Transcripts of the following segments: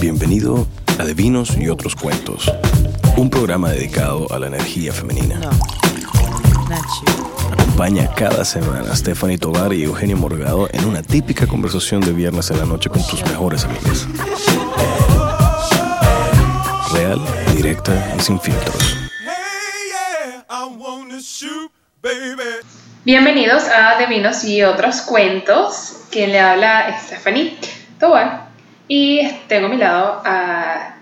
Bienvenido a De Vinos y otros cuentos, un programa dedicado a la energía femenina. Acompaña cada semana a Stephanie Tovar y Eugenio Morgado en una típica conversación de viernes en la noche con tus mejores amigas. Real, directa y sin filtros. Bienvenidos a De Vinos y otros cuentos. Quien le habla es Stephanie Tobar. Y tengo a mi lado a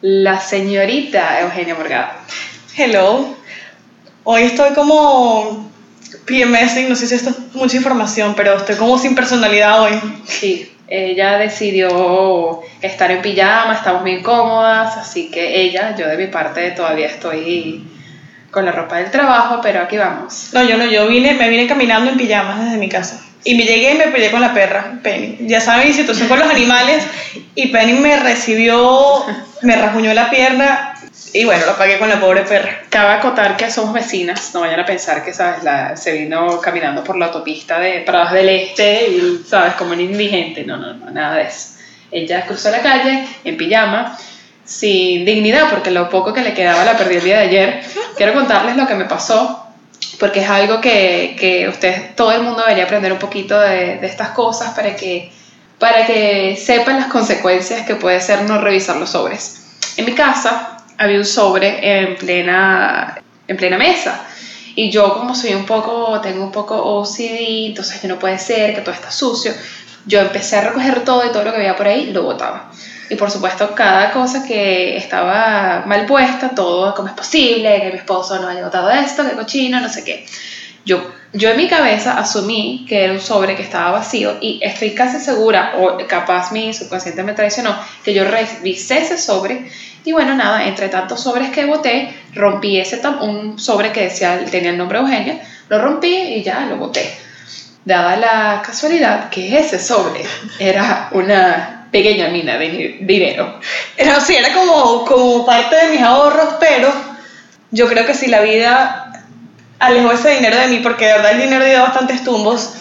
la señorita Eugenia Morgado. Hello. Hoy estoy como PMS, no sé si esto es mucha información, pero estoy como sin personalidad hoy. Sí, ella decidió estar en pijama, estamos bien cómodas, así que ella, yo de mi parte todavía estoy con la ropa del trabajo, pero aquí vamos. No, yo no, yo vine, me vine caminando en pijamas desde mi casa. Y me llegué y me peleé con la perra, Penny. Ya saben situación con los animales. Y Penny me recibió, me rajuñó la pierna. Y bueno, lo pagué con la pobre perra. Cabe acotar que somos vecinas, no vayan a pensar que ¿sabes? La, se vino caminando por la autopista de Prados del Este y, ¿sabes? Como un indigente. No, no, no, nada de eso. Ella cruzó la calle en pijama, sin dignidad, porque lo poco que le quedaba la perdí el día de ayer. Quiero contarles lo que me pasó, porque es algo que, que ustedes, todo el mundo debería aprender un poquito de, de estas cosas para que, para que sepan las consecuencias que puede ser no revisar los sobres. En mi casa había un sobre en plena, en plena mesa. Y yo como soy un poco, tengo un poco OCD, entonces que no puede ser, que todo está sucio, yo empecé a recoger todo y todo lo que había por ahí lo botaba. Y por supuesto, cada cosa que estaba mal puesta, todo, ¿cómo es posible? Que mi esposo no haya botado esto, que cochino, no sé qué. Yo, yo en mi cabeza asumí que era un sobre que estaba vacío y estoy casi segura, o capaz mi subconsciente me traicionó, que yo revisé ese sobre y bueno, nada, entre tantos sobres que boté, rompí ese un sobre que decía, tenía el nombre Eugenia, lo rompí y ya lo boté. Dada la casualidad que ese sobre era una pequeña mina de dinero. Era, sí, era como, como parte de mis ahorros, pero yo creo que si la vida alejó ese dinero de mí, porque de verdad el dinero dio bastantes tumbos,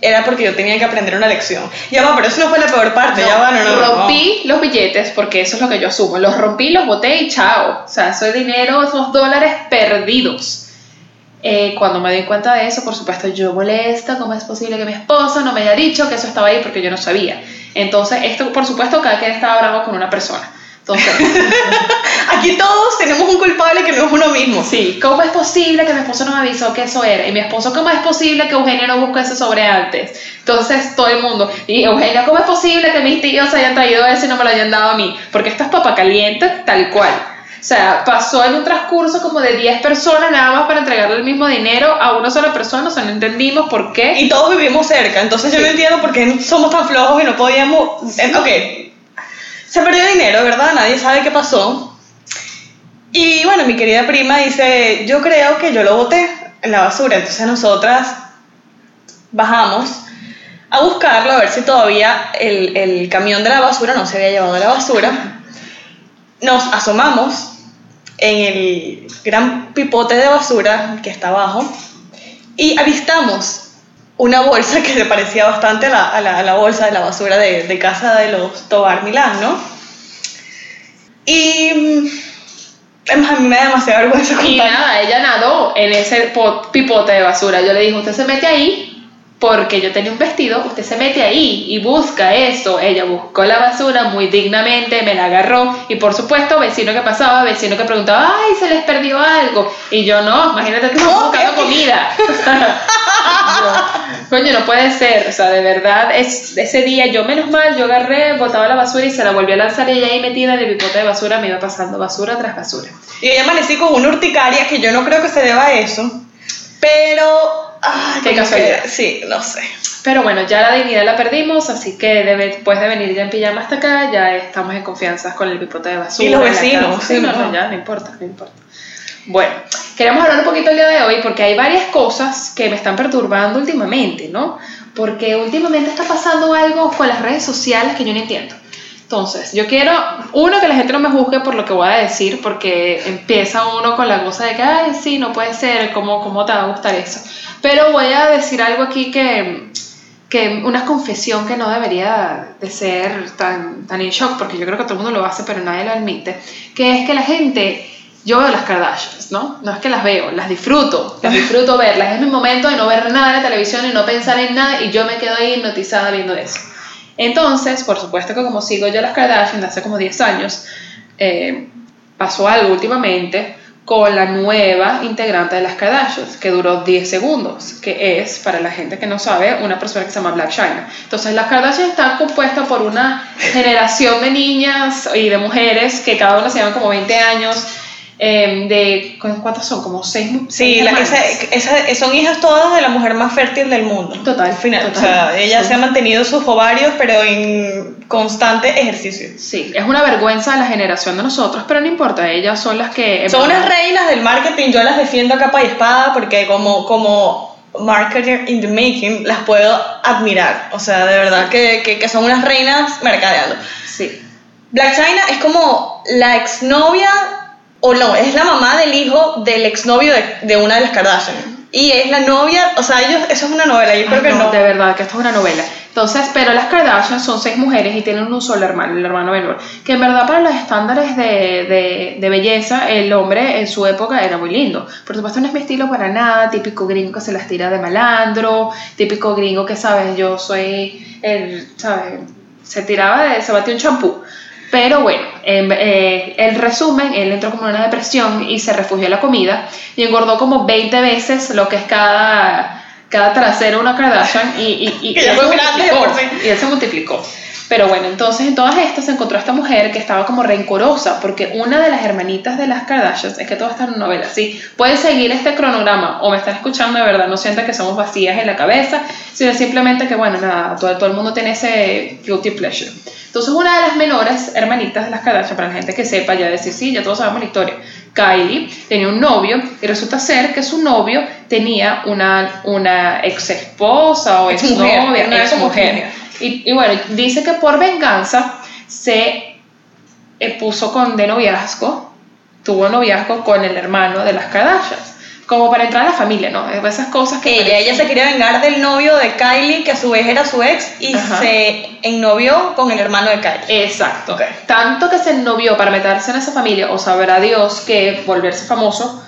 era porque yo tenía que aprender una lección. Ya va, pero eso no fue la peor parte, ya va, no, no, no. rompí los billetes, porque eso es lo que yo asumo. Los rompí, los boté y chao. O sea, eso es dinero, esos dólares perdidos. Eh, cuando me di cuenta de eso, por supuesto, yo molesta, ¿cómo es posible que mi esposo no me haya dicho que eso estaba ahí porque yo no sabía? Entonces, esto, por supuesto, cada quien estaba bravo con una persona. Entonces, Aquí todos tenemos un culpable que no es uno mismo. sí, ¿cómo es posible que mi esposo no me avisó que eso era? Y mi esposo, ¿cómo es posible que Eugenia no busque ese sobre antes? Entonces, todo el mundo, y Eugenia, ¿cómo es posible que mis tíos hayan traído eso y no me lo hayan dado a mí? Porque esto es papa caliente tal cual. O sea, pasó en un transcurso como de 10 personas nada más para entregarle el mismo dinero a una sola persona, o sea, no entendimos por qué. Y todos vivimos cerca, entonces yo Sí. no entiendo por qué somos tan flojos y no podíamos... eh, Ok, se perdió dinero, ¿verdad? Nadie sabe qué pasó. Y bueno, mi querida prima dice, yo creo que yo lo boté en la basura, entonces nosotras bajamos a buscarlo, a ver si todavía el, el camión de la basura no se había llevado la basura. Nos asomamos en el gran pipote de basura que está abajo y avistamos una bolsa que se parecía bastante a la, a la- a la bolsa de la basura de, de casa de los Tobar Milán, ¿no? Y mm, a mí me da demasiada vergüenza Y contar. nada, ella nadó en ese po- pipote de basura. Yo le dije, usted se mete ahí porque yo tenía un vestido, usted se mete ahí y busca eso. Ella buscó la basura muy dignamente, me la agarró y por supuesto, vecino que pasaba, vecino que preguntaba, ay, se les perdió algo. Y yo no, imagínate que estamos buscando comida. Coño, no puede ser, o sea, de verdad, es, ese día yo menos mal, yo agarré, botaba la basura y se la volví a lanzar y ella ahí metida en el de basura me iba pasando basura tras basura. Y hoy amanecí con una urticaria que yo no creo que se deba a eso, pero... ay, Qué casualidad. que- sí, no sé. Pero bueno, ya la dignidad la perdimos, así que debe- después de venir ya en pijama hasta acá, ya estamos en confianza con el pipote de basura. Y los vecinos. Sí, no. no, ya, no importa, no importa. Bueno, queremos hablar un poquito el día de hoy porque hay varias cosas que me están perturbando últimamente, ¿no? Porque últimamente está pasando algo con las redes sociales que yo no entiendo. Entonces, yo quiero, uno, que la gente no me juzgue por lo que voy a decir, porque empieza uno con la cosa de que, ay, sí, no puede ser, ¿cómo, cómo te va a gustar eso? Pero voy a decir algo aquí que, que una confesión que no debería de ser tan, tan en shock, porque yo creo que todo el mundo lo hace, pero nadie lo admite, que es que la gente, yo veo las Kardashians, ¿no? No es que las veo, las disfruto, las disfruto verlas. Es mi momento de no ver nada en la televisión y no pensar en nada y yo me quedo ahí hipnotizada viendo eso. Entonces, por supuesto que como sigo yo las Kardashians de hace como 10 años, eh, pasó algo últimamente con la nueva integrante de las Kardashians, que duró 10 segundos, que es, para la gente que no sabe, una persona que se llama Black China. Entonces, las Kardashians están compuestas por una generación de niñas y de mujeres que cada una se llevan como 20 años, eh, de, ¿cuántas son? Como 6 Sí, la, esa, esa, son hijas todas de la mujer más fértil del mundo. Total. Al final, total. o sea, ella se ha mantenido sus ovarios, pero en constante ejercicio. Sí, es una vergüenza de la generación de nosotros, pero no importa, ellas son las que... Son unas reinas del marketing, yo las defiendo a capa y espada porque como, como marketer in the making las puedo admirar. O sea, de verdad que, que, que son unas reinas mercadeando. Sí. Black China es como la exnovia, o no, es la mamá del hijo del exnovio de, de una de las Kardashian. Y es la novia, o sea, ellos, eso es una novela, yo creo Ay, que no, no. De verdad, que esto es una novela. Entonces, pero las Kardashian son seis mujeres y tienen un solo hermano, el hermano menor. Que en verdad, para los estándares de, de, de belleza, el hombre en su época era muy lindo. Por supuesto, no es mi estilo para nada. Típico gringo que se las tira de malandro. Típico gringo que, ¿sabes? Yo soy el, ¿sabes? Se tiraba de. Se batió un champú. Pero bueno, en, eh, el resumen, él entró como en una depresión y se refugió en la comida y engordó como 20 veces lo que es cada, cada trasero una Kardashian y, y, y, él se multiplicó, y él se multiplicó. Pero bueno, entonces en todas estas se encontró esta mujer que estaba como rencorosa porque una de las hermanitas de las Kardashians, es que todo está en novela, sí, pueden seguir este cronograma o me están escuchando de verdad, no sientan que somos vacías en la cabeza, sino simplemente que bueno, nada, todo, todo el mundo tiene ese guilty pleasure. Entonces una de las menores hermanitas de las Kardashian, para la gente que sepa ya decir, sí, ya todos sabemos la historia, Kylie tenía un novio y resulta ser que su novio tenía una, una ex esposa o ex Exmujer, novia, una ex mujer. Y, y bueno, dice que por venganza se eh, puso con de noviazgo, tuvo noviazgo con el hermano de las Kardashians, como para entrar a la familia, ¿no? Esas cosas que... Ella, ella se quería vengar del novio de Kylie, que a su vez era su ex, y Ajá. se ennovió con el hermano de Kylie. Exacto. Tanto que se ennovió para meterse en esa familia, o sabrá Dios que volverse famoso,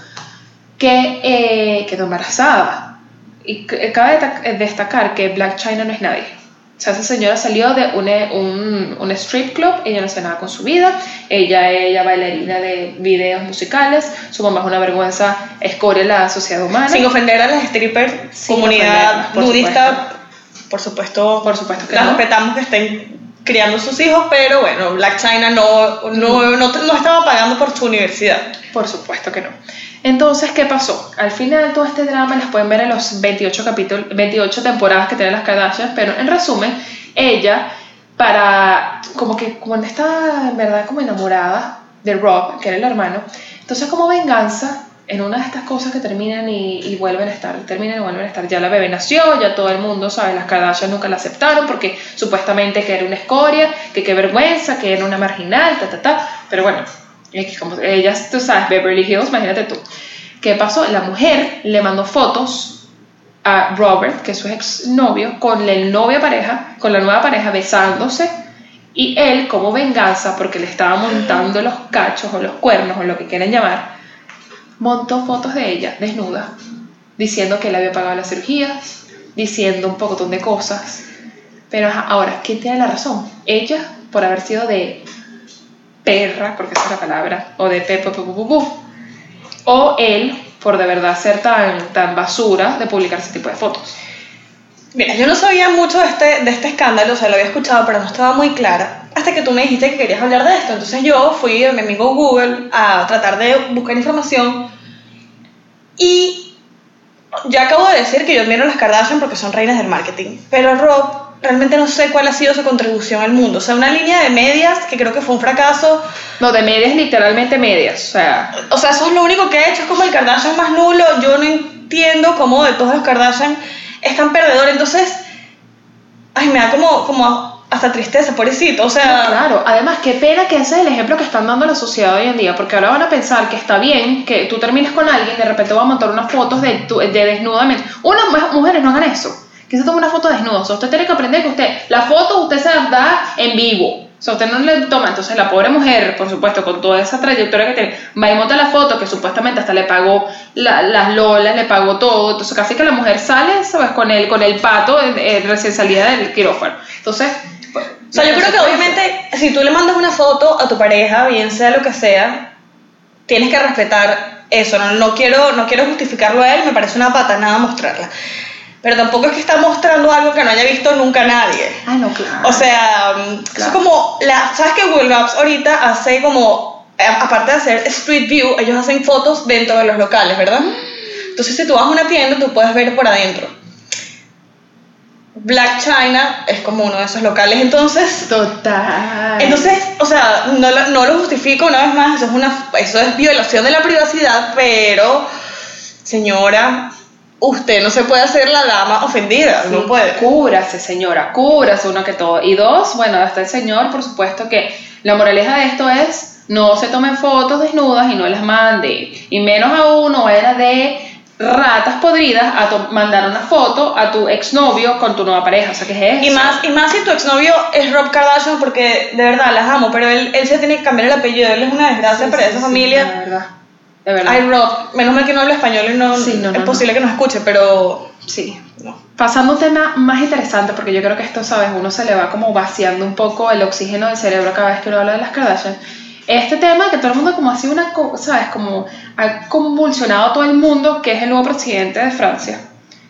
que eh, quedó embarazada. Y c- cabe eh, destacar que Black China no es nadie. O sea, esa señora salió de un, un, un strip club, ella no hace nada con su vida, ella ella bailarina de videos musicales, su mamá es una vergüenza, escoria la sociedad humana. Sin ofender a las strippers, Sin comunidad por nudista, por supuesto, Por supuesto que las no. respetamos que estén criando sus hijos, pero bueno, Black China no, no, no, no estaba pagando por su universidad. Por supuesto que no. Entonces, ¿qué pasó? Al final, todo este drama las pueden ver en los 28 capítulos, 28 temporadas que tienen las Kardashians, pero en resumen, ella, para, como que cuando estaba en verdad como enamorada de Rob, que era el hermano, entonces como venganza, en una de estas cosas que terminan y, vuelven a estar, terminan y vuelven a estar, ya la bebé nació, ya todo el mundo sabe, las Kardashian nunca la aceptaron porque supuestamente que era una escoria, que qué vergüenza, que era una marginal, ta, ta, ta, pero bueno, como ellas, tú sabes, Beverly Hills, imagínate tú. ¿Qué pasó? La mujer le mandó fotos a Robert, que es su ex novio, con el novia pareja, con la nueva pareja besándose, y él, como venganza, porque le estaba montando los cachos o los cuernos o lo que quieran llamar, montó fotos de ella desnuda, diciendo que él había pagado la cirugía, diciendo un poco de cosas. Pero ahora, ¿quién tiene la razón? Ella, por haber sido de perra, porque esa es la palabra, o de pu, pu, pu, o él, por de verdad ser tan, tan basura de publicar ese tipo de fotos. Mira, yo no sabía mucho de este, de este escándalo, o sea, lo había escuchado, pero no estaba muy clara, hasta que tú me dijiste que querías hablar de esto. Entonces yo fui a mi amigo Google a tratar de buscar información y ya acabo de decir que yo admiro a las Kardashian porque son reinas del marketing, pero Rob realmente no sé cuál ha sido su contribución al mundo. O sea, una línea de medias que creo que fue un fracaso. No, de medias, literalmente medias. O sea, O sea, eso es lo único que ha hecho, es como el Kardashian más nulo. Yo no entiendo cómo de todos los Kardashian es tan perdedor. Entonces, ay, me da como, como hasta tristeza, pobrecito. O sea, Claro, además, qué pena que ese es el ejemplo que están dando la sociedad hoy en día, porque ahora van a pensar que está bien que tú termines con alguien, de repente va a montar unas fotos de, de desnudamente. Unas mu- mujeres no hagan eso. Que se toma una foto desnudo. O sea, usted tiene que aprender que usted, la foto usted se la da en vivo. O sea, usted no le toma. Entonces, la pobre mujer, por supuesto, con toda esa trayectoria que tiene, va y monta la foto, que supuestamente hasta le pagó la- las lolas, le pagó todo. Entonces, casi que la mujer sale, ¿sabes? Con el, con el pato eh, eh, recién salida del quirófano. Entonces, pues, O sea, yo creo que obviamente si tú le mandas una foto a tu pareja, bien sea lo que sea, tienes que respetar eso. No, no quiero, no quiero justificarlo a él, me parece una patanada mostrarla. Pero tampoco es que está mostrando algo que no haya visto nunca nadie. Ah, no, claro. O sea, mm, eso Claro. es como, la, ¿sabes que Google Maps ahorita hace como, eh, aparte de hacer Street View, ellos hacen fotos dentro de los locales, ¿verdad? Entonces si tú vas a una tienda, tú puedes ver por adentro. Black China es como uno de esos locales, entonces... Total. Entonces, o sea, no lo, no lo justifico una vez más, eso es, una, eso es violación de la privacidad, pero, señora, usted no se puede hacer la dama ofendida, Sí, no puede. Cúbrase, señora, cúbrase uno que todo. Y dos, bueno, hasta el señor, por supuesto que la moraleja de esto es no se tomen fotos desnudas y no las mande. Y menos aún no era de ratas podridas a mandar una foto a tu exnovio con tu nueva pareja. O sea, ¿qué es eso? Y más, y más si tu exnovio es Rob Kardashian, porque de verdad las amo, pero él, él se tiene que cambiar el apellido, él es una desgracia Sí, para sí, esa sí, familia. De verdad. De verdad. Ay, Rob, menos mal que no habla español y no, Sí, no, no, es posible que nos escuche, pero Sí. no. Pasando a un tema más interesante, porque yo creo que esto, ¿sabes? Uno se le va como vaciando un poco el oxígeno del cerebro cada vez que uno habla de las Kardashian. Este tema que todo el mundo como ha sido una, ¿sabes? Como ha convulsionado a todo el mundo, que es el nuevo presidente de Francia,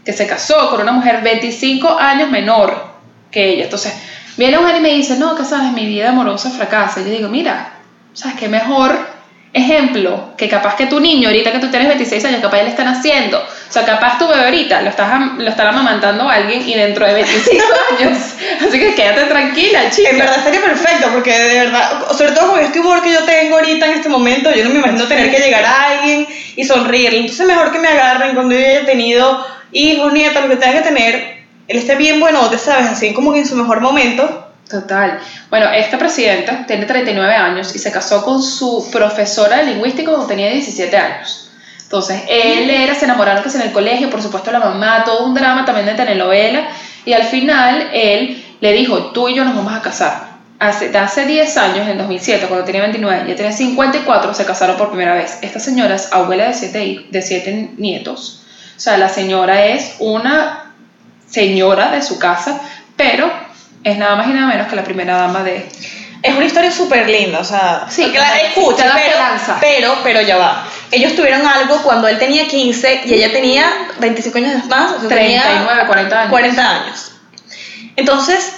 que se casó con una mujer 25 años menor que ella. Entonces, viene mujer y me dice, no, que sabes, mi vida amorosa fracasa. Y yo digo, mira, ¿sabes qué mejor ejemplo que capaz que tu niño, ahorita que tú tienes 26 años, capaz ya le están haciendo. O sea, capaz tu bebé ahorita lo estás lo están amamantando a alguien y dentro de 25 años. Así que quédate tranquila, chica. En verdad estaría perfecto, porque de verdad, sobre todo con este humor que yo tengo ahorita en este momento, yo no me imagino tener que llegar a alguien y sonreírle. Entonces, mejor que me agarren cuando yo haya tenido hijos, nietos, lo que tenga que tener, él esté bien buenote, ¿sabes? Así como que en su mejor momento. Total. Bueno, esta presidenta tiene 39 años y se casó con su profesora de lingüística cuando tenía 17 años. Entonces, él era, se enamoraron que en el colegio, por supuesto la mamá, todo un drama también de telenovela, y al final él le dijo, tú y yo nos vamos a casar. Hace, hace 10 años, en 2007, cuando tenía 29, ya tenía 54, se casaron por primera vez. Esta señora es abuela de 7 de siete nietos. O sea, la señora es una señora de su casa, pero es nada más y nada menos que la primera dama de... Es una historia súper linda, o sea, Sí, la escucha, pero, esperanza. pero, pero ya va. Ellos tuvieron algo cuando él tenía 15 y ella tenía 25 años más, o sea, tenía 39, 40 años. 40 años. Entonces,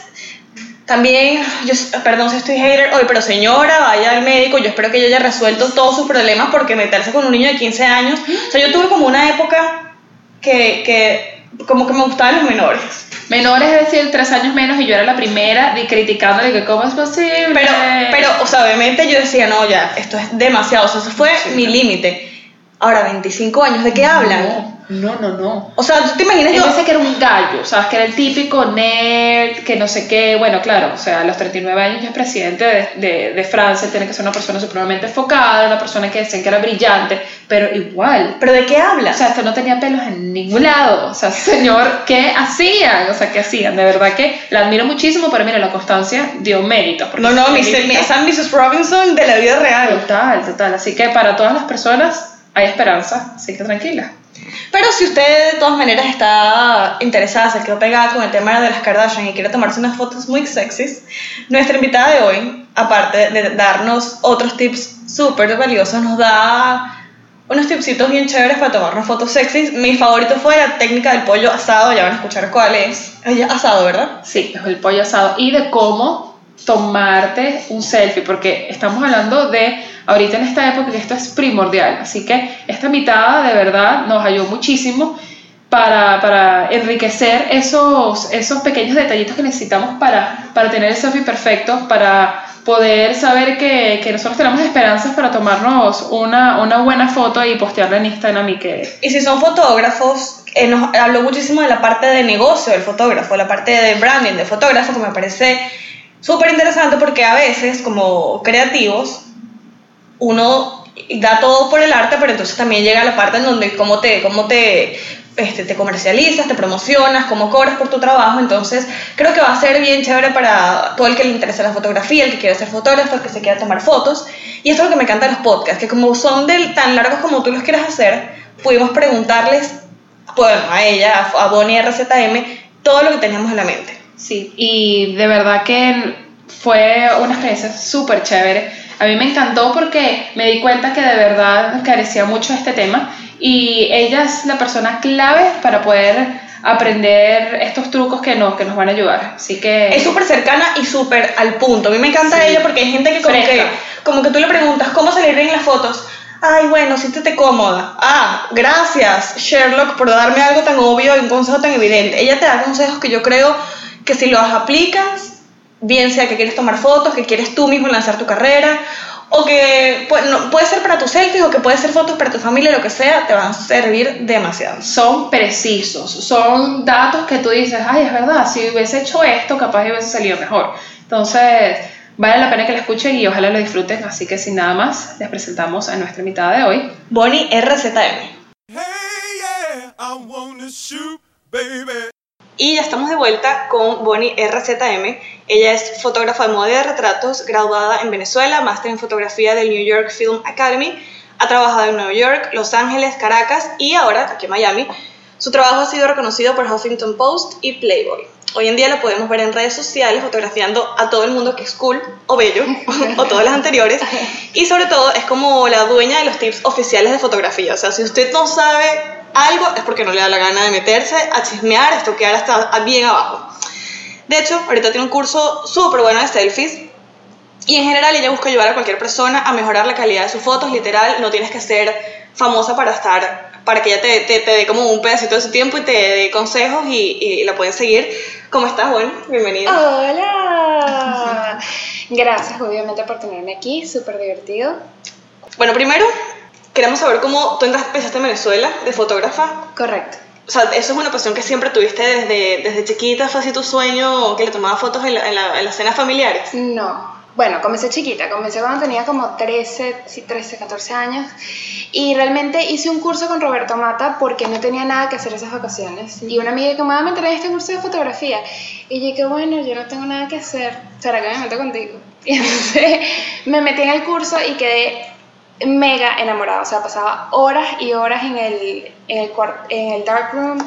también, yo, perdón si estoy hater hoy, pero señora, vaya al médico, yo espero que ella haya resuelto todos sus problemas porque meterse con un niño de 15 años, o sea, yo tuve como una época que, que como que me gustaban los menores. Menores, es decir, tres años menos y yo era la primera de criticándole que cómo es posible. Pero, pero, o sea, obviamente yo decía, no, ya, esto es demasiado, o sea, eso fue Sí, mi claro. límite. Ahora, 25 años, ¿de qué hablan? No, no, no, no. O sea, ¿tú te imaginas yo? pensé que era un gallo, ¿sabes? Que era el típico nerd, que no sé qué. Bueno, claro, o sea, a los 39 años ya es presidente de, de, de Francia, tiene que ser una persona supremamente enfocada, una persona que decían que era brillante, pero igual. ¿Pero de qué hablan? O sea, esto no tenía pelos en ningún lado. O sea, señor, ¿qué hacían? O sea, ¿qué hacían? De verdad que la admiro muchísimo, pero mira, la constancia dio mérito. porque no, no, esa Mrs. Robinson de la vida real. Total, total. Así que para todas las personas hay esperanza, así que tranquila. Pero si usted de todas maneras está interesada, se quedó pegada con el tema de las Kardashian y quiere tomarse unas fotos muy sexys, nuestra invitada de hoy, aparte de darnos otros tips súper valiosos, nos da unos tipsitos bien chéveres para tomarnos fotos sexys. Mi favorito fue la técnica del pollo asado, ya van a escuchar cuál es. Oye, asado, ¿verdad? Sí, es el pollo asado. Y de cómo tomarte un selfie, porque estamos hablando de ahorita en esta época que esto es primordial. Así que esta mitad de verdad nos ayudó muchísimo para, para enriquecer esos, esos pequeños detallitos que necesitamos para, para tener el selfie perfecto, para poder saber que, que nosotros tenemos esperanzas para tomarnos una, una buena foto y postearla en Instagram y que... Y si son fotógrafos, eh, nos habló muchísimo de la parte de negocio del fotógrafo, la parte de branding del fotógrafo, que me parece súper interesante porque a veces, como creativos, uno da todo por el arte, pero entonces también llega la parte en donde cómo te, cómo te este, te comercializas, te promocionas, cómo cobras por tu trabajo, entonces creo que va a ser bien chévere para todo el que le interesa la fotografía, el que quiere ser fotógrafo, el que se quiera tomar fotos. Y esto es lo que me encanta de los podcasts, que como son del, tan largos como tú los quieras hacer, pudimos preguntarles, bueno, a ella, a Bonnie RZM, todo lo que teníamos en la mente. Sí, y de verdad que fue una experiencia súper chévere. A mí me encantó porque me di cuenta que de verdad carecía mucho de este tema y ella es la persona clave para poder aprender estos trucos que nos, que nos van a ayudar. Así que... Es súper cercana y súper al punto. A mí me encanta ella porque hay gente que como, que como que tú le preguntas cómo salir bien las fotos. Ay, bueno, siéntete cómoda. Ah, gracias, Sherlock, por darme algo tan obvio y un consejo tan evidente. Ella te da consejos que yo creo que si los aplicas, bien sea que quieres tomar fotos, que quieres tú mismo lanzar tu carrera, o que puede, no, puede ser para tus selfies o que puede ser fotos para tu familia, lo que sea, te van a servir demasiado. Son precisos, son datos que tú dices, ay, es verdad, si hubiese hecho esto, capaz hubiese salido mejor. Entonces, vale la pena que la escuchen y ojalá lo disfruten. Así que sin nada más, les presentamos a nuestra invitada de hoy, Bonnie RZM. Y ya estamos de vuelta con Bonnie RZM. Ella es fotógrafa de moda y de retratos, graduada en Venezuela, máster en fotografía del New York Film Academy. Ha trabajado en Nueva York, Los Ángeles, Caracas y ahora aquí en Miami. Su trabajo ha sido reconocido por Huffington Post y Playboy. Hoy en día la podemos ver en redes sociales fotografiando a todo el mundo que es cool o bello, o todas las anteriores. Y sobre todo es como la dueña de los tips oficiales de fotografía. O sea, si usted no sabe algo es porque no le da la gana de meterse a chismear, a estoquear hasta bien abajo. De hecho, ahorita tiene un curso súper bueno de selfies y en general ella busca ayudar a cualquier persona a mejorar la calidad de sus fotos, literal, no tienes que ser famosa para estar, para que ella te, te, dé como un pedacito de su tiempo y te dé consejos y, y la pueden seguir. ¿Cómo estás, Bueno? Bienvenida. Hola. Gracias, obviamente, por tenerme aquí, súper divertido. Bueno, primero, queremos saber cómo tú empezaste en Venezuela de fotógrafa. Correcto. O sea, eso es una pasión que siempre tuviste desde, desde chiquita, ¿fue así tu sueño que le tomabas fotos en, la, en, la, en las cenas familiares? No, bueno, comencé chiquita, comencé cuando tenía como 13, sí, 13, 14 años y realmente hice un curso con Roberto Mata porque no tenía nada que hacer esas vacaciones y una amiga que me va a meter en este curso de fotografía y dije, bueno, yo no tengo nada que hacer, ¿será que me meto contigo? Y entonces me metí en el curso y quedé mega enamorada, o sea, pasaba horas y horas en el, en el, en el dark room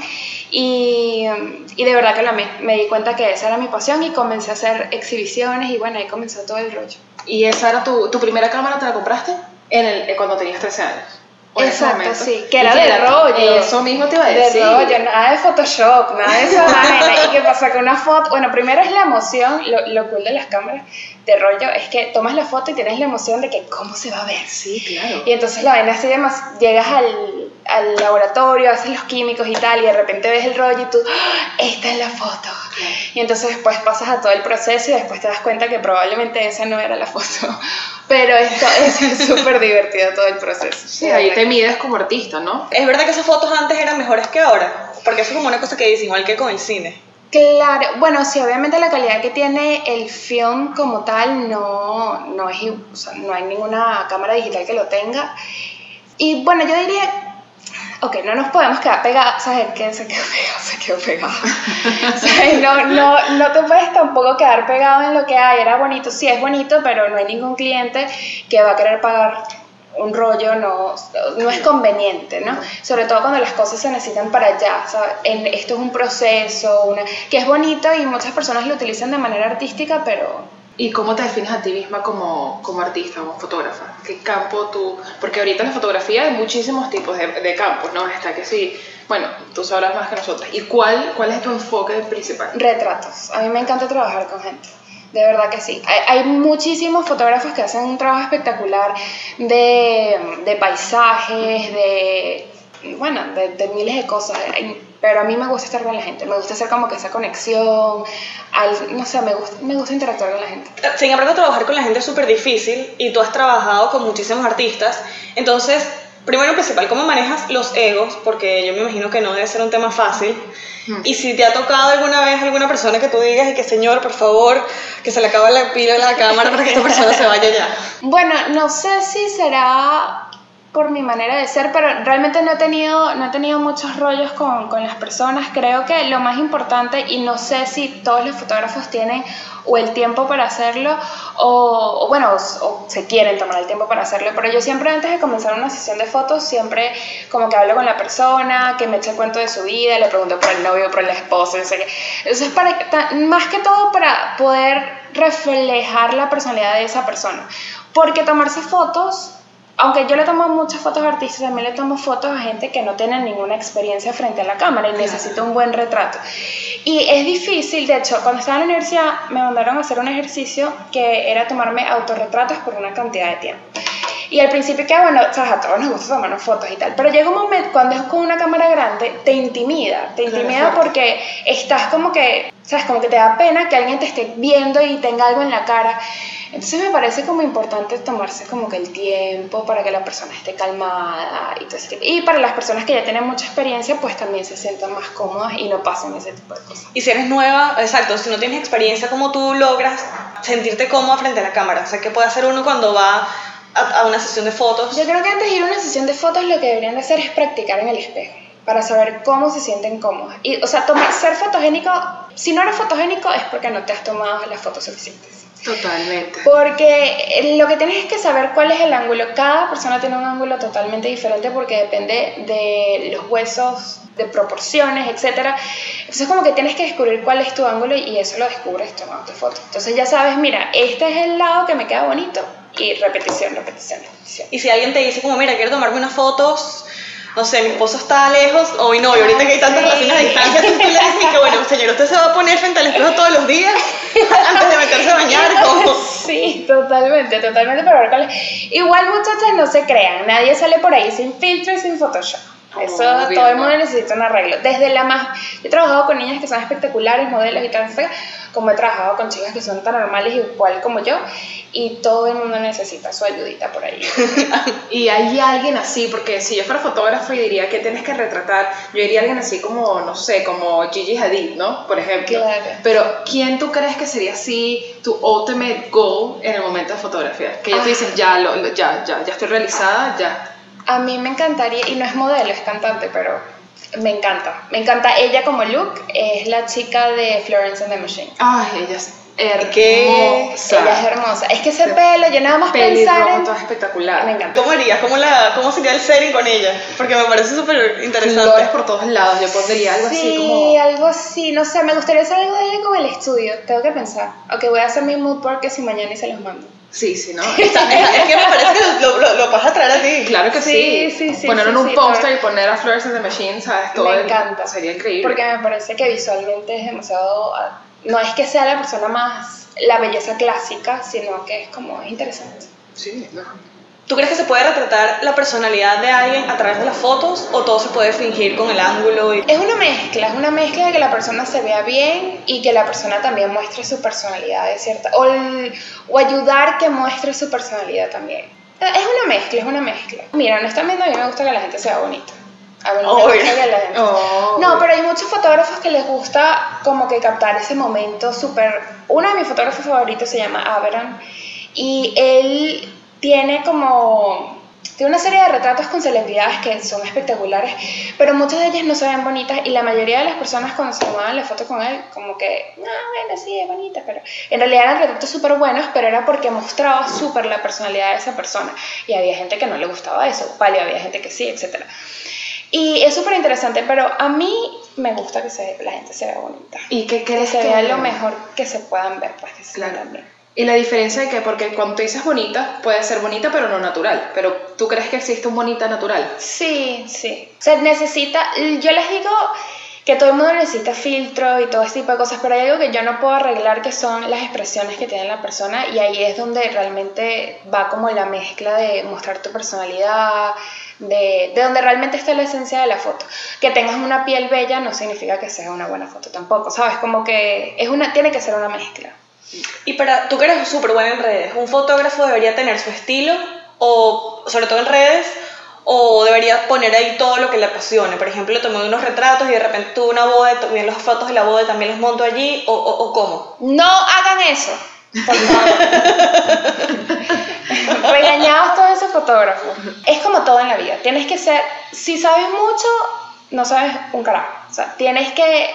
y, y, de verdad que lo. Me di cuenta que esa era mi pasión y comencé a hacer exhibiciones y bueno, ahí comenzó todo el rollo. ¿Y esa era tu, tu primera cámara, te la compraste en el, cuando tenías 13 años? Exacto, sí, que era de rollo. Eso mismo te iba a decir. De rollo, nada de Photoshop, nada de esa vaina. ¿Y qué pasa con una foto? Bueno, primero es la emoción, lo, lo cool de las cámaras de rollo es que tomas la foto y tienes la emoción de que cómo se va a ver. Sí, claro. Y entonces la vaina así demás, llegas al, al laboratorio, haces los químicos y tal, y de repente ves el rollo y tú, ¡Ah! esta es la foto. Y entonces después pasas a todo el proceso y después te das cuenta que probablemente esa no era la foto. Pero esto es súper divertido todo el proceso. Sí, ahí te mides como artista, ¿no? Es verdad que esas fotos antes eran mejores que ahora, porque eso es como una cosa que dice, igual que con el cine. Claro, bueno, sí, obviamente la calidad que tiene el film como tal no, no, es, o sea, no hay ninguna cámara digital que lo tenga. Y bueno, yo diría, ok, no nos podemos quedar pegados, ¿sabes? ¿Quién se quedó pegado? Se quedó pegado. ¿Sabes? No, no, no te puedes tampoco quedar pegado en lo que hay, era bonito, sí es bonito, pero no hay ningún cliente que va a querer pagar un rollo no, no es conveniente, ¿no? Sobre todo cuando las cosas se necesitan para allá, En, esto es un proceso, una, que es bonito y muchas personas lo utilizan de manera artística, pero... ¿Y cómo te defines a ti misma como, como artista, como fotógrafa? ¿Qué campo tú...? Porque ahorita en la fotografía hay muchísimos tipos de, de campos, ¿no? Está que sí, bueno, tú sabrás más que nosotras. ¿Y cuál, cuál es tu enfoque principal? Retratos. A mí me encanta trabajar con gente. De verdad que sí. Hay, hay, muchísimos fotógrafos que hacen un trabajo espectacular de, de paisajes, de, bueno, de, de, miles de cosas. Pero a mí me gusta estar con la gente, me gusta hacer como que esa conexión, al, no sé, me gusta, me gusta interactuar con la gente. Sin embargo, trabajar con la gente es súper difícil y tú has trabajado con muchísimos artistas, entonces primero principal, ¿cómo manejas los egos? Porque yo me imagino que no debe ser un tema fácil. Mm. Y si te ha tocado alguna vez alguna persona que tú digas y que señor, por favor, que se le acaba la pila de la cámara para que esta persona se vaya ya. Bueno, no sé si será por mi manera de ser, pero realmente no he tenido, no he tenido muchos rollos con, con, las personas. Creo que lo más importante, y no sé si todos los fotógrafos tienen o el tiempo para hacerlo, o, bueno, o, se quieren tomar el tiempo para hacerlo, pero yo siempre antes de comenzar una sesión de fotos, siempre como que hablo con la persona, que me eche cuento de su vida, le pregunto por el novio, por el esposo, no sé qué. Eso es para, más que todo para poder reflejar la personalidad de esa persona. Porque tomarse fotos aunque yo le tomo muchas fotos a artistas, también le tomo fotos a gente que no tiene ninguna experiencia frente a la cámara y necesita un buen retrato. Y es difícil, de hecho, cuando estaba en la universidad me mandaron a hacer un ejercicio que era tomarme autorretratos por una cantidad de tiempo. Y al principio que, bueno, o sea, a todos nos gusta tomarnos fotos y tal, pero llega un momento cuando es con una cámara grande, te intimida, te intimida porque estás como que, sabes, como que te da pena que alguien te esté viendo y tenga algo en la cara. Entonces me parece como importante tomarse como que el tiempo para que la persona esté calmada y todo ese tipo. Y para las personas que ya tienen mucha experiencia, pues también se sientan más cómodas y no pasen ese tipo de cosas. Y si eres nueva, exacto, si no tienes experiencia, ¿cómo tú logras sentirte cómoda frente a la cámara? O sea, ¿qué puede hacer uno cuando va a, una sesión de fotos? Yo creo que antes de ir a una sesión de fotos lo que deberían de hacer es practicar en el espejo para saber cómo se sienten cómodas. Y, o sea, tomar, ser fotogénico, si no eres fotogénico es porque no te has tomado las fotos suficientes. Totalmente. Porque lo que tienes es que saber cuál es el ángulo. Cada persona tiene un ángulo totalmente diferente porque depende de los huesos, de proporciones, etc. Entonces como que tienes que descubrir cuál es tu ángulo y eso lo descubres tomando foto. Entonces ya sabes, mira, este es el lado que me queda bonito y repetición, repetición, repetición. Y si alguien te dice como, mira, quiero tomarme unas fotos no sé, mi esposo está lejos, hoy no, y ahorita que hay tantas relaciones a distancia, tú le dices que, bueno, señor, usted se va a poner frente al espejo todos los días antes de meterse a bañar. como... Sí, totalmente, totalmente, pero Igual, muchachas, no se crean, nadie sale por ahí sin filtro y sin Photoshop. Eso todo el mundo necesita un arreglo. Desde la más. Yo he trabajado con niñas que son espectaculares, modelos y tal, como he trabajado con chicas que son tan normales igual como yo, y todo el mundo necesita su ayudita por ahí. y hay alguien así, porque si yo fuera fotógrafo y diría que tienes que retratar, yo diría alguien así como, no sé, como Gigi Hadid, ¿no? Por ejemplo. Claro. Pero, ¿quién tú crees que sería así tu ultimate goal en el momento de fotografía? Que ya te dicen, ya, lo, ya, ya, ya estoy realizada, ya. A mí me encantaría, y no es modelo, es cantante, pero me encanta. Me encanta ella como look, es la chica de Florence and the Machine. Ay, ella es hermosa. Ella es hermosa. Es que ese pelo, yo nada más pensar en... todo espectacular. Me encanta. ¿Cómo harías? ¿Cómo, la, ¿Cómo sería el setting con ella? Porque me parece súper interesante. Flores por todos lados, yo pondría algo así como... Sí, algo así, no sé, me gustaría hacer algo de ella con el estudio, tengo que pensar. Ok, voy a hacer mi mood board que si mañana y se los mando. Sí, sí, ¿no? es, que me parece que lo, lo, lo, vas a traer a ti. Claro que sí. Sí, sí, sí. Poner en un póster y poner a Flores in the Machine, ¿sabes? Todo me encanta. Sería increíble. Porque me parece que visualmente es demasiado. Ah, no es que sea la persona más. la belleza clásica, sino que es como. es interesante. Sí, no. ¿Tú crees que se puede retratar la personalidad de alguien a través de las fotos o todo se puede fingir con el ángulo? Es una mezcla, es una mezcla de que la persona se vea bien y que la persona también muestre su personalidad de cierta, o, o ayudar que muestre su personalidad también. Es una mezcla, es una mezcla. Mira, honestamente a mí me gusta que la gente sea bonita. A mí me gusta que la gente... No, pero hay muchos fotógrafos que les gusta como que captar ese momento súper... Uno de mis fotógrafos favoritos se llama Aberan y él tiene como tiene una serie de retratos con celebridades que son espectaculares, pero muchas de ellas no se ven bonitas y la mayoría de las personas cuando se tomaban la foto con él, como que, no, bueno, sí, es bonita, pero en realidad eran retratos súper buenos, pero era porque mostraba súper la personalidad de esa persona y había gente que no le gustaba eso, vale, había gente que sí, etc. Y es súper interesante, pero a mí me gusta que se, la gente se vea bonita. ¿Y qué crees que se vea lo mejor que se puedan ver, pues que se claro. bien. Y la diferencia de que, porque cuando tú dices bonita, puede ser bonita pero no natural. Pero ¿tú crees que existe un bonita natural? Sí, sí. Se necesita, yo les digo que todo el mundo necesita filtro y todo ese tipo de cosas, pero hay algo que yo no puedo arreglar que son las expresiones que tiene la persona y ahí es donde realmente va como la mezcla de mostrar tu personalidad, de, de, donde realmente está la esencia de la foto. Que tengas una piel bella no significa que sea una buena foto tampoco, ¿sabes? Como que es una, tiene que ser una mezcla. Y para, tú que eres súper buena en redes, ¿un fotógrafo debería tener su estilo, o sobre todo en redes, o debería poner ahí todo lo que le apasione? Por ejemplo, tomé unos retratos y de repente tuve una boda, tomé las fotos de la boda también los monto allí, o, o, cómo? No hagan eso. Por favor. Regañados todos esos fotógrafos. Es como todo en la vida. Tienes que ser, si sabes mucho, no sabes un carajo. O sea, tienes que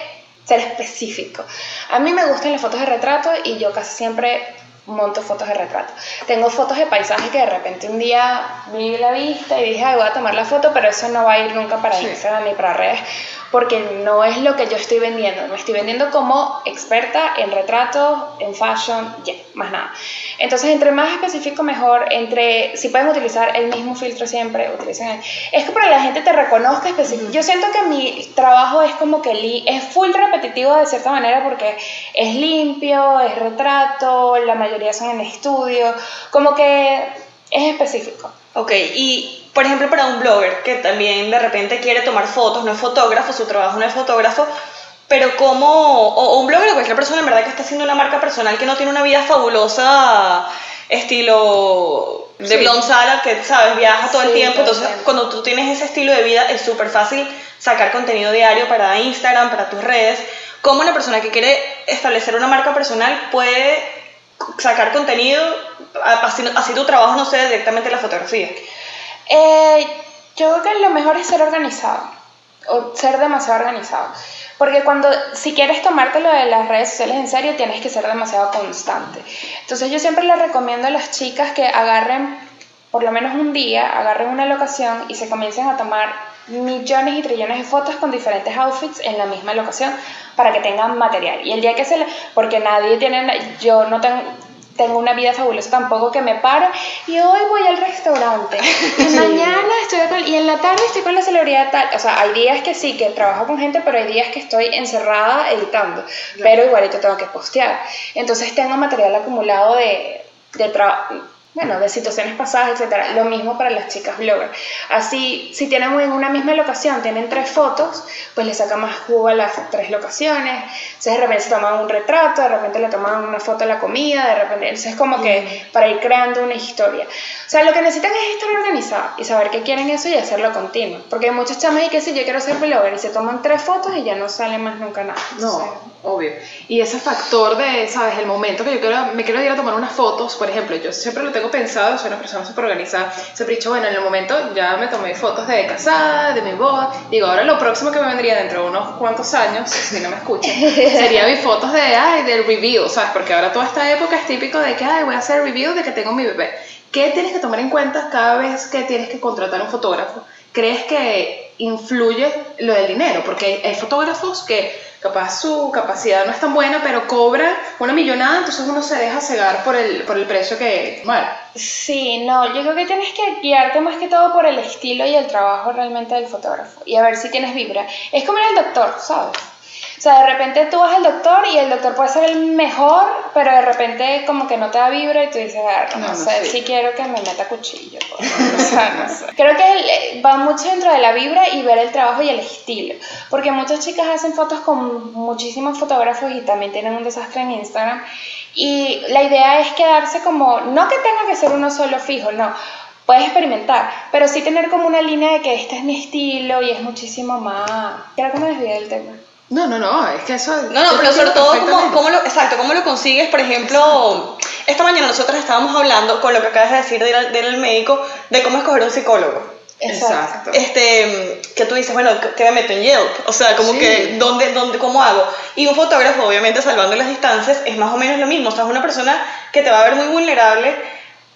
ser específico. A mí me gustan las fotos de retrato y yo casi siempre monto fotos de retrato. Tengo fotos de paisajes que de repente un día vi la vista y dije, Ay, voy a tomar la foto, pero eso no va a ir nunca para Instagram ni para redes, porque no es lo que yo estoy vendiendo. Me estoy vendiendo como experta en retratos, en fashion, ya, más nada. Entonces, entre más específico, mejor. Entre, si pueden utilizar el mismo filtro siempre, utilicen el. Es que para que la gente te reconozca específico. Yo siento que mi trabajo es como que li, es full repetitivo de cierta manera porque es limpio, es retrato, la mayoría son en estudio, como que es específico. Ok, y por ejemplo para un blogger que también de repente quiere tomar fotos, no es fotógrafo, su trabajo no es fotógrafo, pero como, o, un blogger o cualquier persona en verdad que está haciendo una marca personal que no tiene una vida fabulosa, estilo de Sí. blonde salad, que sabes, viaja todo el Sí, tiempo, el entonces tiempo. cuando tú tienes ese estilo de vida es súper fácil sacar contenido diario para Instagram, para tus redes. ¿Cómo una persona que quiere establecer una marca personal puede sacar contenido, así, así tu trabajo no sea directamente la fotografía? Eh, yo creo que lo mejor es ser organizado, o ser demasiado organizado. Porque cuando, si quieres tomártelo de las redes sociales en serio, tienes que ser demasiado constante. Entonces yo siempre les recomiendo a las chicas que agarren, por lo menos un día, agarren una locación y se comiencen a tomar millones y trillones de fotos con diferentes outfits en la misma locación para que tengan material. Y el día que se le... Porque nadie tiene... Yo no tengo tengo una vida fabulosa tampoco que me paro y hoy voy al restaurante. Y mañana estoy con, y en la tarde estoy con la celebridad tal o sea hay días que sí que trabajo con gente pero hay días que estoy encerrada editando pero igualito tengo que postear. Entonces tengo material acumulado de, de trabajo bueno, de situaciones pasadas, etcétera. Lo mismo para las chicas bloggers. Así, si tienen en una misma locación, tienen tres fotos, pues le sacan más jugo a las tres locaciones. Entonces, de repente se toman un retrato, de repente le toman una foto de la comida, de repente. Entonces, es como que para ir creando una historia. O sea, lo que necesitan es estar organizado y saber que quieren eso y hacerlo continuo. Porque hay muchas chamas y que si yo quiero ser blogger y se toman tres fotos y ya no sale más nunca nada. No, O sea, obvio. Y ese factor de, ¿sabes? El momento que yo quiero, me quiero ir a tomar unas fotos, por ejemplo, yo siempre lo tengo pensado, soy una persona súper organizada, siempre he dicho, bueno, en el momento ya me tomé fotos de casada, de mi boda, digo, ahora lo próximo que me vendría dentro de unos cuantos años, si no me escuchan, sería mis fotos de, ay, del review, ¿sabes? Porque ahora toda esta época es típico de que, ay, voy a hacer review de que tengo mi bebé. ¿Qué tienes que tomar en cuenta cada vez que tienes que contratar un fotógrafo? ¿Crees que influye lo del dinero? Porque hay, fotógrafos que capaz su capacidad no es tan buena, pero cobra una millonada, entonces uno se deja cegar por el, por el precio que, bueno, Sí, no, yo creo que tienes que guiarte más que todo por el estilo y el trabajo realmente del fotógrafo y a ver si tienes vibra. Es como al doctor, ¿sabes? O sea, de repente tú vas al doctor y el doctor puede ser el mejor, pero de repente como que no te da vibra y tú dices, ah, no, No, no sé, si quiero que me meta cuchillo. por favor". O sea, no sé. Creo que el- va mucho dentro de la vibra y ver el trabajo y el estilo. Porque muchas chicas hacen fotos con muchísimos fotógrafos y también tienen un desastre en Instagram. Y la idea es quedarse como, no que tenga que ser uno solo fijo, no. Puedes experimentar, pero sí tener como una línea de que este es mi estilo y es muchísimo más. Creo que me desvié del tema. No, no, no, es que eso... No, no, pero sobre todo, ¿cómo, cómo lo, exacto, ¿cómo lo consigues? Por ejemplo, esta mañana nosotros estábamos hablando con lo que acabas de decir de ir al- de ir al médico, de cómo escoger un psicólogo. Exacto. Este, que tú dices, bueno, que me meto en Yelp, o sea, como Sí. que, ¿dónde, dónde, ¿cómo hago? Y un fotógrafo, obviamente, salvando las distancias, es más o menos lo mismo, o sea, es una persona que te va a ver muy vulnerable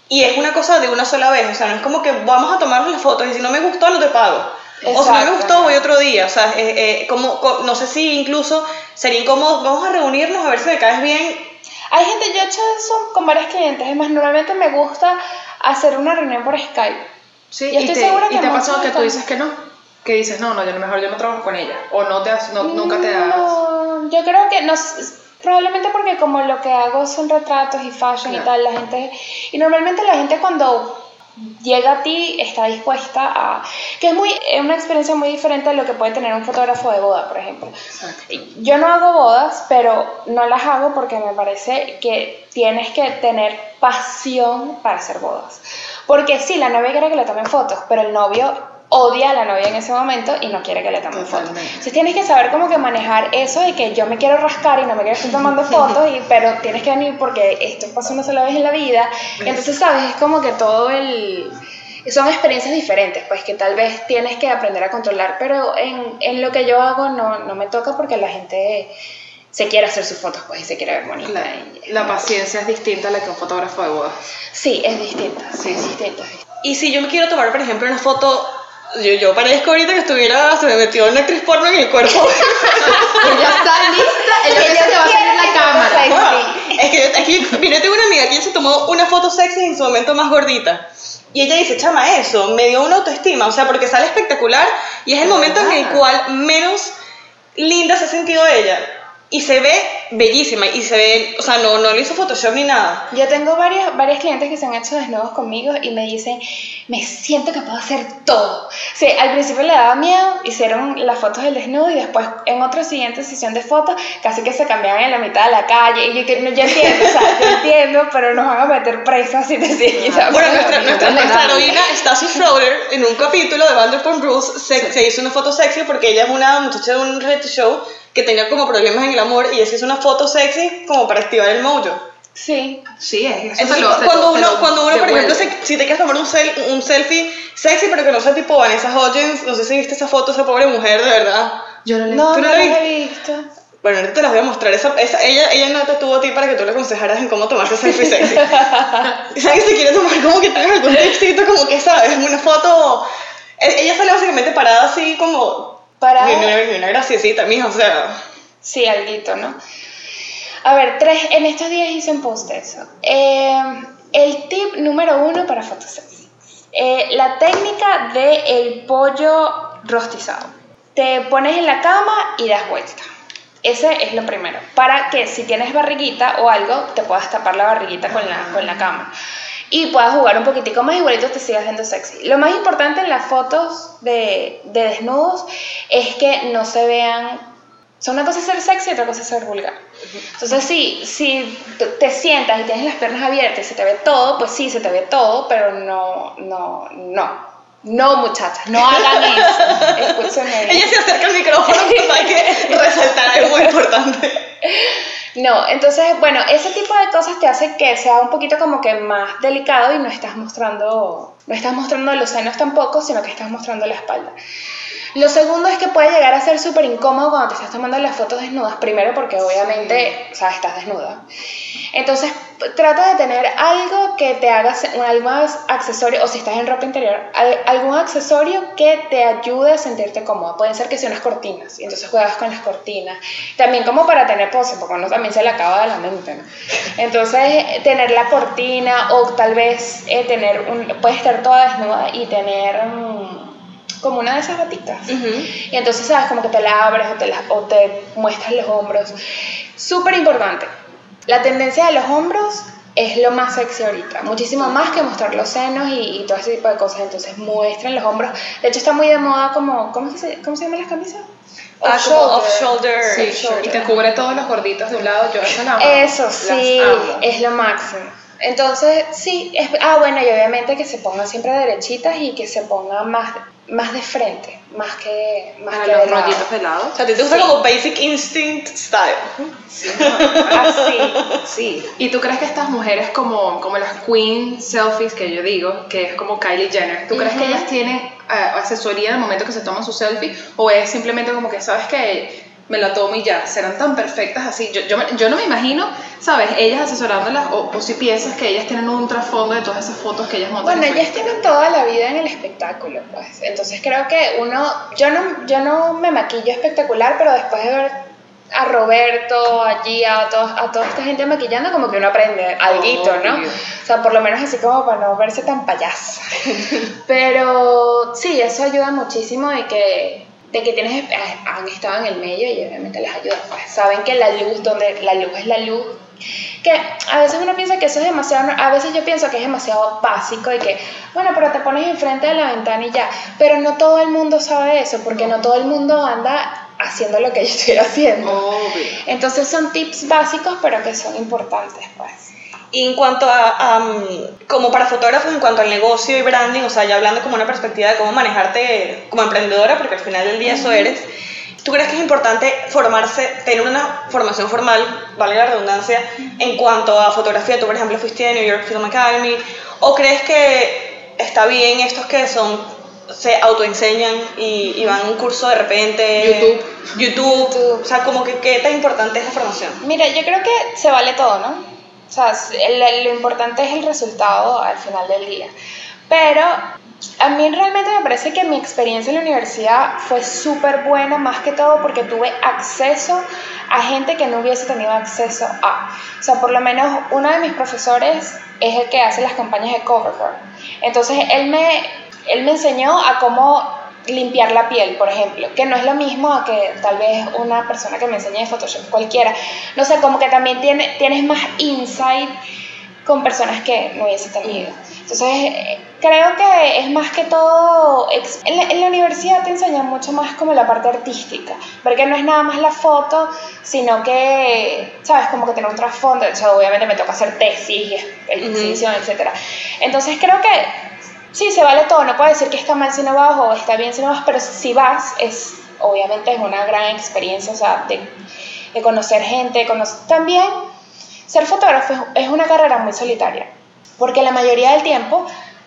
y es una cosa de una sola vez, o sea, no es como que vamos a tomarnos las fotos y si no me gustó, no te pago. O si no me Exacto. gustó, voy otro día. O sea, eh, eh, como, co- no sé si incluso sería incómodo, vamos a reunirnos a ver si me caes bien. Hay gente, yo he hecho eso con varios clientes, es más, normalmente me gusta hacer una reunión por Skype. Sí, y estoy te, segura y que te ha pasado que tú dices que no, que dices, no, no, yo mejor yo no trabajo con ella, o no te has, no, nunca te has... No, yo creo que no, probablemente porque como lo que hago son retratos y fashion y tal, la gente, y normalmente la gente cuando llega a ti está dispuesta a, que es muy, es una experiencia muy diferente a lo que puede tener un fotógrafo de boda, por ejemplo. Exacto. Yo no hago bodas, pero no las hago porque me parece que tienes que tener pasión para hacer bodas. Porque sí, la novia quiere que le tomen fotos, pero el novio odia a la novia en ese momento y no quiere que le tomen fotos. Entonces tienes que saber cómo que manejar eso de que yo me quiero rascar y no me quiero estar tomando fotos, y, pero tienes que venir porque esto pasa una sola vez en la vida. Y entonces, ¿sabes? Es como que todo el... Son experiencias diferentes, pues que tal vez tienes que aprender a controlar, pero en, en lo que yo hago no, no me toca porque la gente se quiere hacer sus fotos pues y se quiere ver bonita. La, y- la paciencia es distinta a la que un fotógrafo de bodas. Sí, es distinta, Sí, es distinta. Y si yo me quiero tomar, por ejemplo, una foto, yo, yo parezco ahorita que estuviera, se me metió una actriz porno en el cuerpo. ella está lista, ella piensa que va a salir la cámara. Wow. Es que, es que mira, tengo una amiga que ella se tomó una foto sexy en su momento más gordita. Y ella dice, chama, eso me dio una autoestima, o sea, porque sale espectacular y es el momento en el ¿Verdad? cual menos linda se ha sentido ella. Y se ve bellísima y se ve, o sea, no, no le hizo Photoshop ni nada. Yo tengo varios, varios clientes que se han hecho desnudos conmigo y me dicen, me siento que puedo hacer todo. Sí, al principio le daba miedo, hicieron las fotos del desnudo y después en otra siguiente sesión de fotos casi que se cambiaban en la mitad de la calle. Y yo, que- no, yo entiendo, o sea, yo entiendo, pero nos van a meter presas si te siguen. Ah, Bueno, nuestra, nuestra, nuestra heroína Stasi Schroeder en un capítulo de Vanderpump Rules se, se hizo una foto sexy porque ella es una muchacha de un reality show que tenía como problemas en el amor y se hizo una foto sexy como para activar el mojo. Sí, Sí, es eso. Entonces, lo- cuando te uno, lo cuando uno por ejemplo, se- si te quieres tomar un, sel- un selfie sexy, pero que no sea tipo Vanessa Hudgens, no sé si viste esa foto, esa pobre mujer, de verdad. Yo no le no, ¿Tú no la he visto. Bueno, ahorita te las voy a mostrar. Esa, esa- ella, ella no te tuvo a ti para que tú le aconsejaras en cómo tomarse selfie sexy. si alguien se quiere tomar como que tienes algún tipcito, como que sabes, una foto. e- Ella sale básicamente parada así como. Para... Ni una, ni una graciosita, mija, o sea. Sí, alguito, ¿no? A ver, tres, en estos días hice un post de eso. Eh, el tip número uno para fotos sexy. Eh, la técnica del el pollo rostizado. Te pones en la cama y das vuelta. Ese es lo primero. Para que si tienes barriguita o algo, te puedas tapar la barriguita con la, con la cama. Y puedas jugar un poquitico más, igualito te sigas viendo sexy. Lo más importante en las fotos de, de desnudos es que no se vean o sea, una cosa es ser sexy y otra cosa es ser vulgar. Entonces, sí, si te- sientas y tienes las piernas abiertas y se te ve todo, pues sí, se te ve todo, pero no, no, no. No, muchachas, no hagan eso. Escúchenme. Ella se acerca al micrófono, pero hay que resaltar algo muy importante. No, entonces, bueno, ese tipo de cosas te hace que sea un poquito como que más delicado y no estás mostrando, no estás mostrando los senos tampoco, sino que estás mostrando la espalda. Lo segundo es que puede llegar a ser súper incómodo cuando te estás tomando las fotos desnudas, primero porque obviamente, o sea, estás desnuda. Entonces, trata de tener algo que te haga, algún accesorio, o si estás en ropa interior, al- algún accesorio que te ayude a sentirte cómoda. Pueden ser que sean unas cortinas, y entonces juegas con las cortinas. También como para tener pose, porque uno también se le acaba de la mente, ¿no? Entonces, tener la cortina, o tal vez eh, tener un, puedes estar toda desnuda y tener mm, como una de esas batitas. Y entonces, ¿sabes? Como que te la abres o te, la- o te muestras los hombros. Súper importante. La tendencia de los hombros es lo más sexy ahorita. Muchísimo más que mostrar los senos y, y todo ese tipo de cosas. Entonces, muestren los hombros. De hecho, está muy de moda como... ¿Cómo, se, cómo se llaman las camisas? Ah, como off-shoulder. Sí, shoulder. y te cubre todos los gorditos de un lado. Yo eso la amo. Eso sí, amo. es lo máximo. Entonces, sí, es- ah, bueno, y obviamente que se pongan siempre derechitas y que se pongan más, más de frente, más que, más que los de lado. rollitos de lado. O sea, a ti te gusta Sí. como Basic Instinct style. Así. Sí. ¿Y tú crees que estas mujeres como, como las queen selfies que yo digo, que es como Kylie Jenner, ¿tú crees que ellas tienen eh, asesoría en el momento que se toman su selfie o es simplemente como que, sabes que me la tomo y ya, serán tan perfectas así? Yo, yo, yo no me imagino, ¿sabes? Ellas asesorándolas o, o si piensas que ellas tienen un trasfondo de todas esas fotos que ellas montan. Bueno, ellas tienen toda la vida en el espectáculo, pues. Entonces creo que uno, yo no, yo no me maquillo espectacular, pero después de ver a Roberto, allí, a, todos- a toda esta gente maquillando, como que uno aprende alguito, ¿no? Obvio. O sea, por lo menos así como para no verse tan payasa. Pero sí, eso ayuda muchísimo de que, de que tienes, eh, han estado en el medio y obviamente les ayuda. Pues saben que la luz, donde la luz es la luz, que a veces uno piensa que eso es demasiado, a veces yo pienso que es demasiado básico y que, bueno, pero te pones enfrente de la ventana y ya, pero no todo el mundo sabe eso, porque no todo el mundo anda haciendo lo que yo estoy haciendo. Entonces son tips básicos, pero que son importantes, pues. Y en cuanto a, mm, como para fotógrafos, en cuanto al negocio y branding, o sea, ya hablando como una perspectiva de cómo manejarte como emprendedora, porque al final del día eso eres, ¿tú crees que es importante formarse, tener una formación formal, vale la redundancia, en cuanto a fotografía? Tú, por ejemplo, fuiste a New York Film Academy, ¿o crees que está bien estos que son se autoenseñan y, y van a un curso de repente. YouTube. YouTube. O sea, como que qué tan importante es la formación. Mira, yo creo que se vale todo, ¿no? O sea, el- lo importante es el resultado al final del día. Pero a mí realmente me parece que mi experiencia en la universidad fue súper buena, más que todo porque tuve acceso a gente que no hubiese tenido acceso a. O sea, por lo menos uno de mis profesores es el que hace las campañas de Covergirl. Entonces, él me, él me enseñó a cómo limpiar la piel, por ejemplo, que no es lo mismo a que tal vez una persona que me enseñe de Photoshop cualquiera. No sé, como que también tiene, tienes más insight con personas que no hubiese tenido. Entonces, creo que es más que todo, en la, en la universidad te enseñan mucho más como la parte artística, porque no es nada más la foto, sino que, ¿sabes? Como que tiene un trasfondo, de hecho, obviamente me toca hacer tesis, exhibición, etc. Entonces, creo que sí, se vale todo, no puedo decir que está mal si no vas o está bien si no vas, pero si vas, es, obviamente es una gran experiencia, o sea, de, de conocer gente, conocer, también ser fotógrafo es una carrera muy solitaria, porque la mayoría del tiempo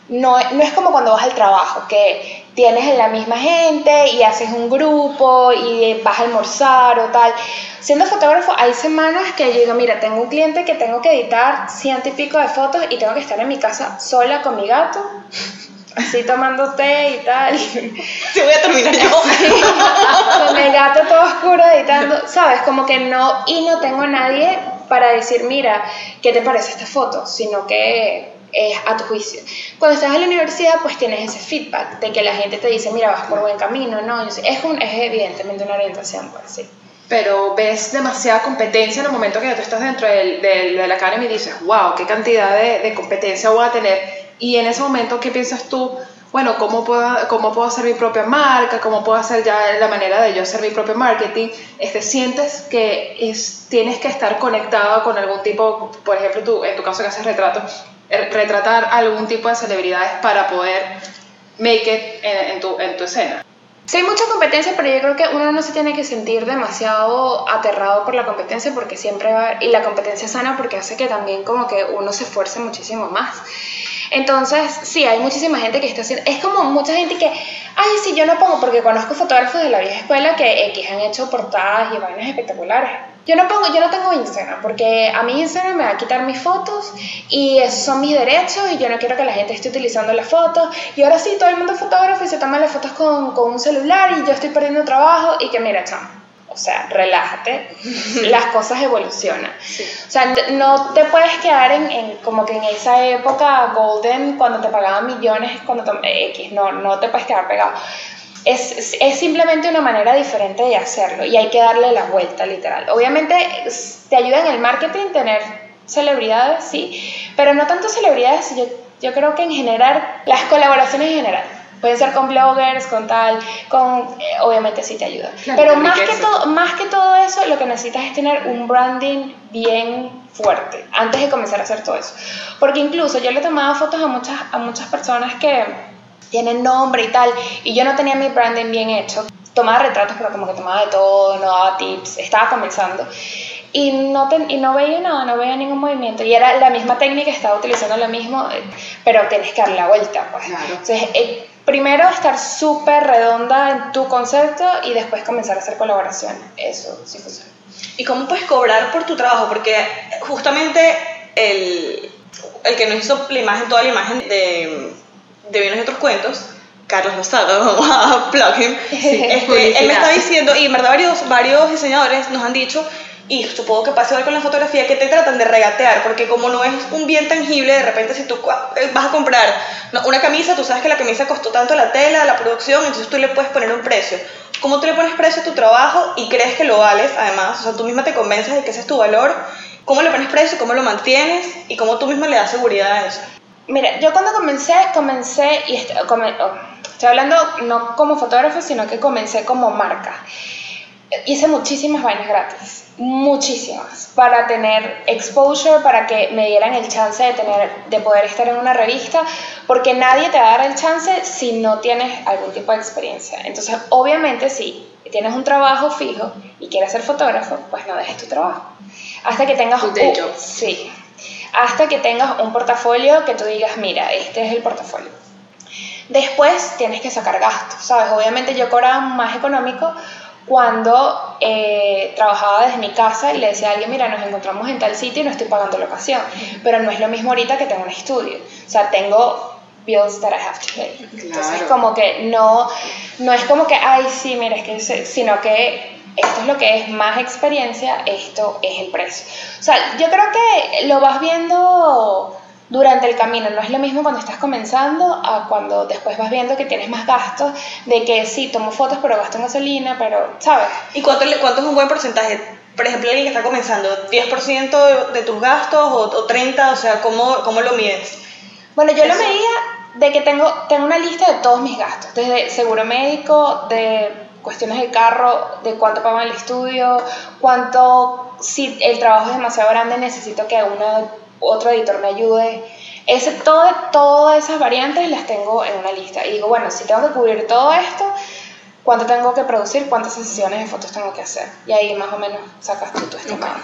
no, no es como cuando vas al trabajo, que tienes la misma gente y haces un grupo y vas a almorzar o tal. Siendo fotógrafo hay semanas que yo digo, mira, tengo un cliente que tengo que editar ciento y pico de fotos y tengo que estar en mi casa sola con mi gato, así tomando té y tal. Sí, voy a terminar yo. con el gato todo oscuro editando, ¿sabes? Como que no, y no tengo a nadie para decir, mira, ¿qué te parece esta foto? Sino que es a tu juicio. Cuando estás en la universidad, pues tienes ese feedback de que la gente te dice, mira, vas por buen camino, ¿no? Es, es evidentemente una orientación, pues sí. pero ves demasiada competencia en el momento que tú estás dentro de la academy y dices, wow, qué cantidad de, de competencia voy a tener. Y en ese momento, ¿qué piensas tú? Bueno, ¿cómo puedo, ¿cómo puedo hacer mi propia marca? ¿Cómo puedo hacer ya la manera de yo hacer mi propio marketing? Este, ¿Sientes que es, tienes que estar conectado con algún tipo, por ejemplo, tú, en tu caso que haces retratos, retratar algún tipo de celebridades para poder make it en, tu, en tu escena? Sí, hay mucha competencia, pero yo creo que uno no se tiene que sentir demasiado aterrado por la competencia porque siempre va y la competencia sana porque hace que también como que uno se esfuerce muchísimo más. Entonces, sí, hay muchísima gente que está haciendo, es como mucha gente que, ay, sí, yo no pongo, porque conozco fotógrafos de la vieja escuela que X han hecho portadas y vainas espectaculares. Yo no pongo, yo no tengo Instagram, porque a mí Instagram me va a quitar mis fotos y esos son mis derechos y yo no quiero que la gente esté utilizando las fotos. Y ahora sí, todo el mundo es fotógrafo y se toma las fotos con, con un celular y yo estoy perdiendo trabajo y que mira, chamo. O sea, relájate, las cosas evolucionan. O sea, no te puedes quedar en, en como que en esa época golden cuando te pagaban millones, cuando te, X, no, no te puedes quedar pegado. Es, es, es simplemente una manera diferente de hacerlo y hay que darle la vuelta, literal. Obviamente te ayuda en el marketing tener celebridades, sí, pero no tanto celebridades, yo, yo creo que en general, las colaboraciones en general. Pueden ser con bloggers, con tal, con... eh, obviamente sí te ayuda. Claro, pero más que, todo, más que todo eso, lo que necesitas es tener un branding bien fuerte antes de comenzar a hacer todo eso. Porque incluso yo le tomaba fotos a muchas, a muchas personas que tienen nombre y tal, y yo no tenía mi branding bien hecho. Tomaba retratos, pero como que tomaba de todo, no daba tips, estaba comenzando. Y no, ten- y no veía nada, no veía ningún movimiento. Y era la misma técnica, estaba utilizando lo mismo, pero tienes que darle la vuelta, pues. Claro. Entonces, eh, primero estar súper redonda en tu concepto y después comenzar a hacer colaboraciones. Eso sí funciona. ¿Y cómo puedes cobrar por tu trabajo? Porque justamente el, el que nos hizo la imagen, toda la imagen de, de Vinos y otros cuentos, Carlos Lozada, vamos a plug him, este, él me está diciendo, y en verdad varios, varios diseñadores nos han dicho, y supongo que pasa igual con la fotografía, que te tratan de regatear, porque como no es un bien tangible, de repente si tú eh, vas a comprar una camisa, tú sabes que la camisa costó tanto la tela, la producción, entonces tú le puedes poner un precio. ¿Cómo tú le pones precio a tu trabajo y crees que lo vales, además? O sea, tú misma te convences de que ese es tu valor. ¿Cómo le pones precio? ¿Cómo lo mantienes? ¿Y cómo tú misma le das seguridad a eso? Mira, yo cuando comencé, comencé, y est- come- oh, estoy hablando no como fotógrafo, sino que comencé como marca. hice muchísimas vainas gratis, muchísimas, para tener exposure, para que me dieran el chance de, tener, de poder estar en una revista, porque nadie te va a dar el chance si no tienes algún tipo de experiencia. Entonces, obviamente, si tienes un trabajo fijo y quieres ser fotógrafo, pues no dejes tu trabajo. Hasta que tengas un- job. Sí. Hasta que tengas un portafolio que tú digas, mira, este es el portafolio. Después tienes que sacar gastos, ¿sabes? Obviamente yo cobraba más económico cuando eh, trabajaba desde mi casa y le decía a alguien, mira, nos encontramos en tal sitio y no estoy pagando locación. Pero no es lo mismo ahorita que tengo un estudio. O sea, tengo bills that I have to pay. Entonces, Claro. como que no, no es como que, ay, sí, mira, es que, sino que esto es lo que es más experiencia, esto es el precio. O sea, yo creo que lo vas viendo durante el camino, no es lo mismo cuando estás comenzando a cuando después vas viendo que tienes más gastos, de que sí, tomo fotos, pero gasto en gasolina, pero, ¿sabes? ¿Y cuánto, cuánto es un buen porcentaje? Por ejemplo, alguien que está comenzando, ¿10% de, de tus gastos o, o 30%? O sea, ¿cómo, cómo lo mides? Bueno, yo lo Eso. medía de que tengo, tengo una lista de todos mis gastos, desde seguro médico, de cuestiones del carro, de cuánto pago en el estudio, cuánto, si el trabajo es demasiado grande, necesito que una, otro editor me ayude. Ese, todo, todas esas variantes las tengo en una lista. Y digo, bueno, si tengo que cubrir todo esto, ¿cuánto tengo que producir? ¿Cuántas sesiones de fotos tengo que hacer? Y ahí más o menos sacas tú tu estimado.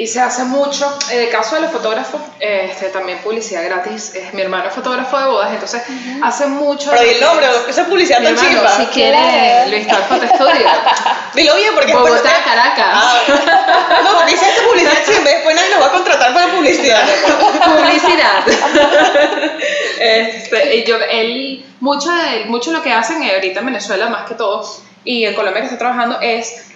Y se hace mucho, en el caso de los fotógrafos, este, también publicidad gratis. Es, mi hermano es fotógrafo de bodas, entonces hace mucho. Pero di el nombre, esa publicidad tan hermano, chimba. si quiere, Claro. Luis Foto Studio. Dilo bien, porque después- Bogotá, Caracas. Ah, no, porque dice esta publicidad chimba, después nadie nos va a contratar para publicidad. publicidad. este, y yo, él, mucho de mucho lo que hacen eh, ahorita en Venezuela, más que todo, y en Colombia que está trabajando, es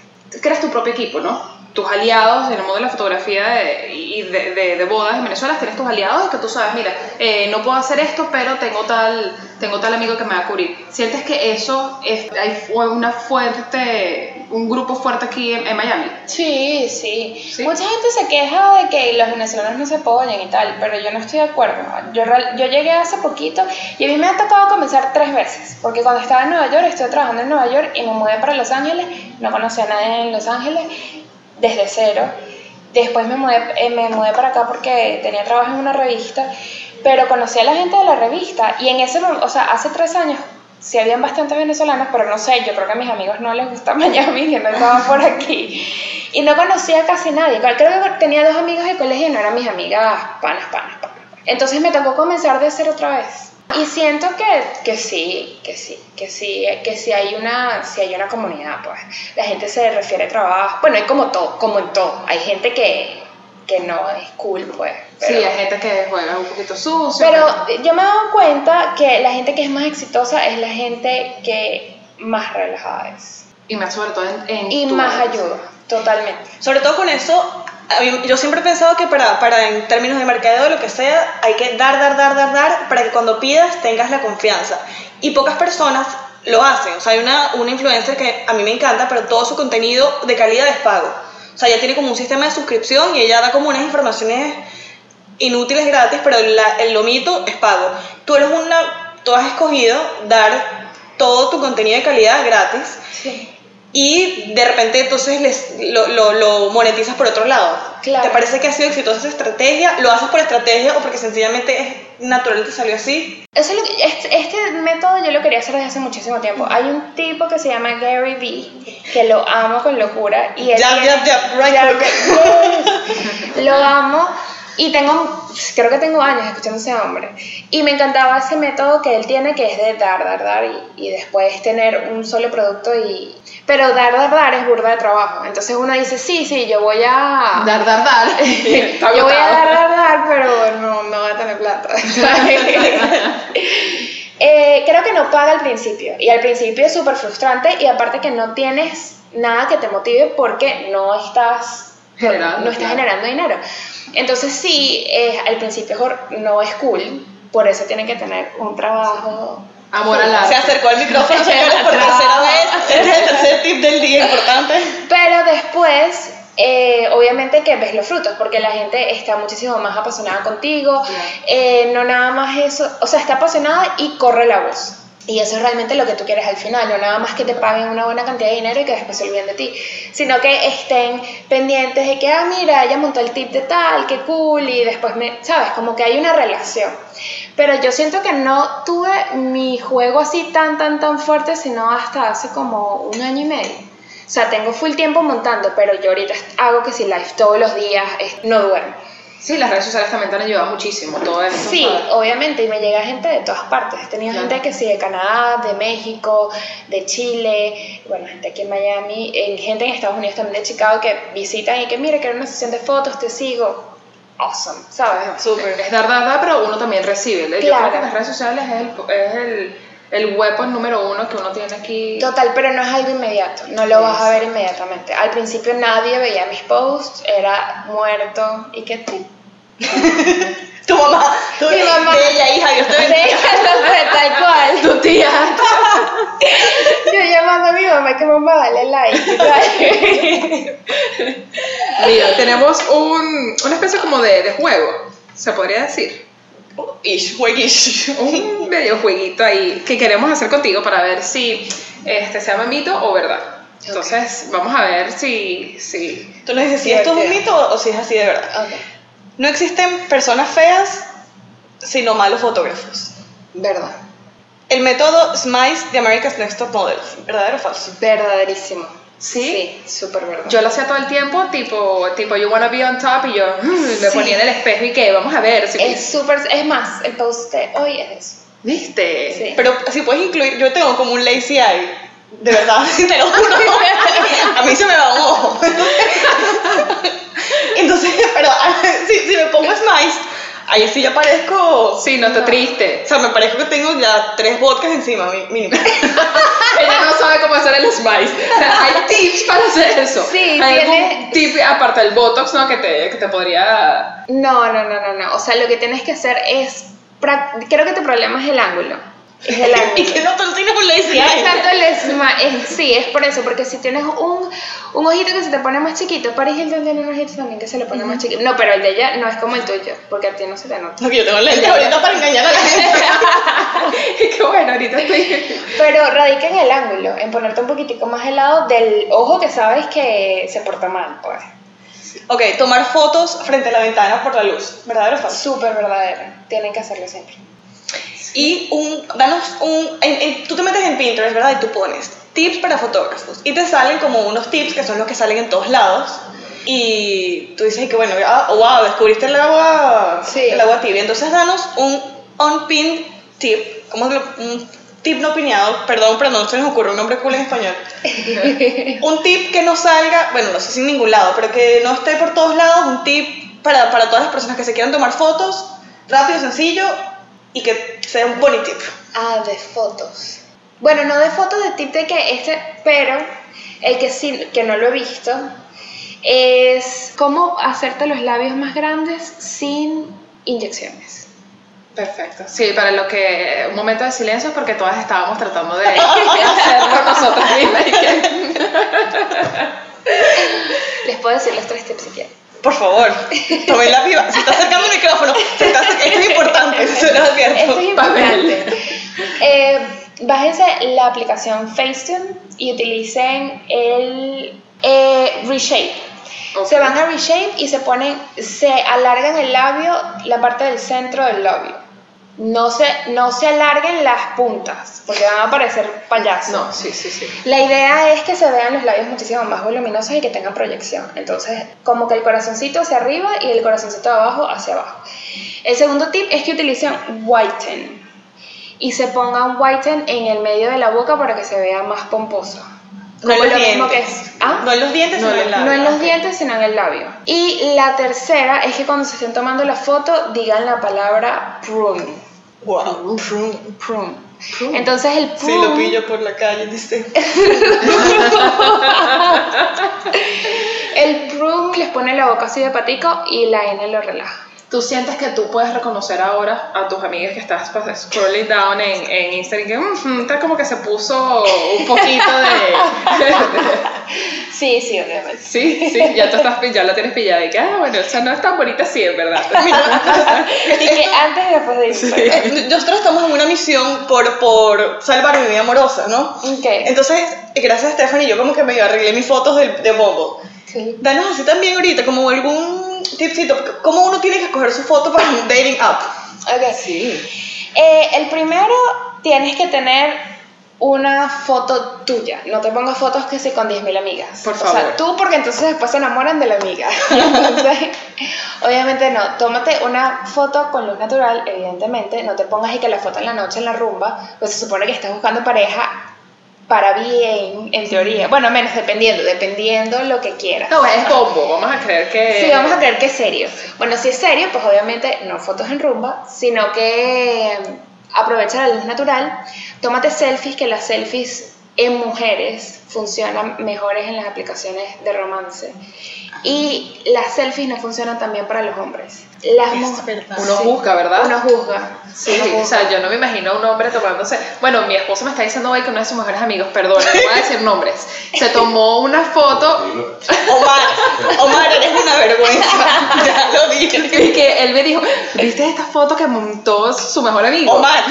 creas tu propio equipo, ¿no? Tus aliados en el mundo de la fotografía de- y de, de- de bodas en Venezuela, tienes tus aliados que tú sabes, mira, eh, no puedo hacer esto, pero tengo tal, tengo tal amigo que me va a cubrir. Sientes que eso es, hay una fuerte, un grupo fuerte aquí en, en Miami. Sí, sí, Sí. Mucha gente se queja de que los venezolanos no se apoyan y tal, pero yo no estoy de acuerdo. Yo, yo llegué hace poquito y a mí me ha tocado comenzar tres veces, porque cuando estaba en Nueva York, estuve trabajando en Nueva York y me mudé para Los Ángeles, no conocía a nadie en Los Ángeles, desde cero. Después me mudé, eh, me mudé para acá porque tenía trabajo en una revista, pero conocí a la gente de la revista y en ese momento, o sea, hace tres años sí habían bastantes venezolanos, pero no sé, yo creo que a mis amigos no les gusta Miami, que no estaban por aquí. Y no conocía casi nadie. Creo que tenía dos amigos de colegio y no eran mis amigas panas, panas, panas. Entonces me tocó comenzar de cero otra vez. Y siento que, que sí, que sí, que sí, que sí hay una, sí hay una comunidad, pues. La gente se refiere a trabajo. Bueno, hay como todo, como en todo. Hay gente que, que no es cool, pues. Sí, hay gente que juega un poquito sucio. pero yo me he dado cuenta que la gente que es más exitosa es la gente que más relajada es. Y más sobre todo en, en Y tu más ayuda, totalmente. Sobre todo con eso, yo siempre he pensado que para, para en términos de mercadeo, lo que sea, hay que dar, dar, dar, dar, dar, para que cuando pidas tengas la confianza. Y pocas personas lo hacen. O sea, hay una, una influencer que a mí me encanta, pero todo su contenido de calidad es pago. O sea, ella tiene como un sistema de suscripción y ella da como unas informaciones inútiles gratis, pero la- el lomito es pago. Tú eres una, tú has escogido dar todo tu contenido de calidad gratis Sí. Y de repente entonces les, lo, lo, lo monetizas por otro lado. Claro. ¿Te parece que ha sido exitosa esa estrategia? ¿Lo haces por estrategia o porque sencillamente es natural te salió así? Eso es lo que- este, este método yo lo quería hacer desde hace muchísimo tiempo. Hay un tipo que se llama Gary Vee, que lo amo con locura. Y él Jab, tiene- jab, jab, right Jab, yes. Lo amo. Y tengo, creo que tengo años escuchando ese hombre. Y me encantaba ese método que él tiene, que es de dar, dar, dar y, y después tener un solo producto. y Pero dar, dar, dar es burda de trabajo. Entonces uno dice, sí, sí, yo voy a... Dar, dar, dar. Yo voy a dar, dar, dar, pero no, no voy a tener plata. Eh, creo que no paga al principio. Y al principio es súper frustrante y aparte que no tienes nada que te motive porque no estás Generando, no estás claro. generando dinero. Entonces sí, eh, al principio no es cool, por eso tienen que tener un trabajo. Amor al Se arte. acercó al micrófono señores, por tercera vez. Este es el tercer tip del día importante. Pero después, eh, obviamente que ves los frutos, porque la gente está muchísimo más apasionada contigo. Claro. Eh, no nada más eso, o sea, está apasionada y corre la voz. Y eso es realmente lo que tú quieres al final, no nada más que te paguen una buena cantidad de dinero y que después se olviden de ti, sino que estén pendientes de que, ah, mira, ella montó el tip de tal, qué cool, y después me, ¿sabes? Como que hay una relación. Pero yo siento que no tuve mi juego así tan, tan, tan fuerte, sino hasta hace como un año y medio. O sea, tengo full tiempo montando, pero yo ahorita hago que si live todos los días, no duermo. Sí, las redes sociales también te han ayudado muchísimo, todo eso. Sí, ¿sabes? obviamente, y me llega gente de todas partes. He tenido Claro. gente que sí, de Canadá, de México, de Chile, bueno, gente aquí en Miami, eh, gente en Estados Unidos también de Chicago que visitan y que mira, quiero una sesión de fotos, te sigo. Awesome, ¿sabes? Súper. Es dar, dar, dar, pero uno también recibe. Yo creo Claro. que las redes sociales es el, es el, el weapon número uno que uno tiene aquí. Total, pero no es algo inmediato, no lo vas a ver inmediatamente. Al principio nadie veía mis posts, era muerto y que. Tu mamá, tu Mi mamá. bella hija, Dios te Sí, bendiga. no sé, tal cual. Tu tía. Yo llamando a mi mamá que mamá dale like. Mira, tenemos un, una especie como de, de juego, se podría decir. Ish, jueguish. Un medio jueguito ahí que queremos hacer contigo para ver si este se llama mito o verdad. Entonces, vamos a ver si, si ¿Tú nos dices si esto es un mito o si es así de verdad? Ok, No existen personas feas, sino malos fotógrafos. verdad. El método SMICE de America's Next Top Models, ¿verdadero o falso? Verdaderísimo. ¿Sí? Sí, súper verdad. Yo lo hacía todo el tiempo, tipo, tipo, you wanna be on top, y yo mm, me Sí. ponía en el espejo y que, vamos a ver si es súper, es más, el post de hoy es eso. ¿Viste? Sí. Pero si puedes incluir, yo tengo como un lazy eye, de verdad, te lo juro. A mí se me va un ojo. Entonces, pero si, si me pongo SMICE, ahí sí ya parezco... Sí, no está triste. O sea, me parezco que tengo ya tres vodkas encima, mínimo. Ella no sabe cómo hacer el spice. O sea, hay tips para hacer eso. Sí, ¿Hay algún tiene- tip aparte del botox, no? Que te, que te podría. No, no, no, no, no. O sea, lo que tienes que hacer es, creo que tu problema es el ángulo. Es el ángulo. y que no, tienes un lazy eye. Exacto, el esma- es- sí, es por eso, porque si tienes un, un ojito que se te pone más chiquito, Paris Hilton tiene un ojito también que se le pone más chiquito. No, pero el de ella no es como el tuyo, porque a ti no se te nota. No, yo tengo lentes ahorita para engañar a la gente. Qué bueno, ahorita estoy. Pero radica en el ángulo, en ponerte un poquitico más al lado del ojo que sabes que se porta mal, pues. ok, tomar fotos frente a la ventana por la luz, ¿verdadero o falso? Súper verdadero, tienen que hacerlo siempre. Y un, danos un, en- en- tú te metes en Pinterest, ¿verdad? Y tú pones tips para fotógrafos. Y te salen como unos tips que son los que salen en todos lados. Y tú dices que bueno, ah, oh, wow, descubriste el agua, Sí. el agua tibia. Entonces danos un unpinned tip, como un tip no piñado, perdón, pero no se nos ocurre un nombre cool en español. un tip que no salga, bueno, no sé si en ningún lado, pero que no esté por todos lados, un tip para, para todas las personas que se quieran tomar fotos, rápido, sencillo y que sea un boni tip. Ah, de fotos. Bueno, no de fotos de tip de que este, pero el que sí, que no lo he visto, es cómo hacerte los labios más grandes sin inyecciones. Perfecto. Sí, para lo que. Un momento de silencio porque todas estábamos tratando de hacerlo nosotros mismas. Les puedo decir los tres tips si quieren. Por favor, tomen la viva. Se está acercando el micrófono. Se está acercando- Esto es importante, se lo advierto. Esto es importante. Eh, bájense la aplicación Facetune y utilicen el eh, Reshape. Se van a Reshape y se ponen, se alargan el labio, la parte del centro del labio. No se, no se alarguen las puntas, porque van a parecer payasos. No, sí, sí, sí. La idea es que se vean los labios muchísimo más voluminosos y que tengan proyección. Entonces, como que el corazoncito hacia arriba y el corazoncito de abajo hacia abajo. El segundo tip es que utilicen whiten y se pongan whiten en el medio de la boca para que se vea más pomposo. No en los lo mismo dientes. que es- ¿Ah? No en los dientes, No sino en en la No en los dientes, sino en el labio. Y la tercera es que cuando se estén tomando la foto digan la palabra prune. Wow. Prune. Prune. Entonces el prune lo pillo por la calle, dice. El prune les pone la boca así de patico y la N lo relaja. ¿Tú sientes que tú puedes reconocer ahora a tus amigas que estás pues, scrolling down en, en Instagram que "Mm, está como que se puso un poquito de... Sí, sí, obviamente. Sí, sí, ya tú estás, ya la tienes pillada y que, ah, bueno, esa no es tan bonita así, en verdad. Y que antes y después de Instagram. Eh, Nosotros estamos en una misión por, por salvar mi vida amorosa, ¿no? Ok. Entonces, gracias a Stephanie, yo como que me arreglé mis fotos de, de Bumble. Sí. Danos así también ahorita, como algún tipcito, cómo uno tiene que escoger su foto para un dating app. Ok. Sí. Eh, el primero, tienes que tener una foto tuya. No te pongas fotos que sí con 10.000 amigas. Por O favor. sea, tú porque entonces después se enamoran de la amiga. Entonces, obviamente no. Tómate una foto con luz natural, evidentemente. No te pongas y que la foto en la noche en la rumba, pues se supone que estás buscando pareja para bien, en teoría. Bueno, menos dependiendo, dependiendo lo que quieras. No, es bombo, vamos a creer que... Sí, vamos a creer que es serio. Bueno, si es serio, pues obviamente no fotos en rumba, sino que mm, aprovecha la luz natural, tómate selfies, que las selfies en mujeres funcionan mejores en las aplicaciones de romance. Y las selfies no funcionan también para los hombres. Las Es mu- verdad. Uno Sí. juzga, ¿verdad? Uno juzga. Sí, uno o sea, juzga. yo no me imagino a un hombre tomándose. Bueno, mi esposo me está diciendo hoy que uno de sus mejores amigos, perdón, no voy a decir nombres, se tomó una foto Omar, Omar, eres una vergüenza. ya lo dije. y que él me dijo: ¿Viste esta foto que montó su mejor amigo? Omar.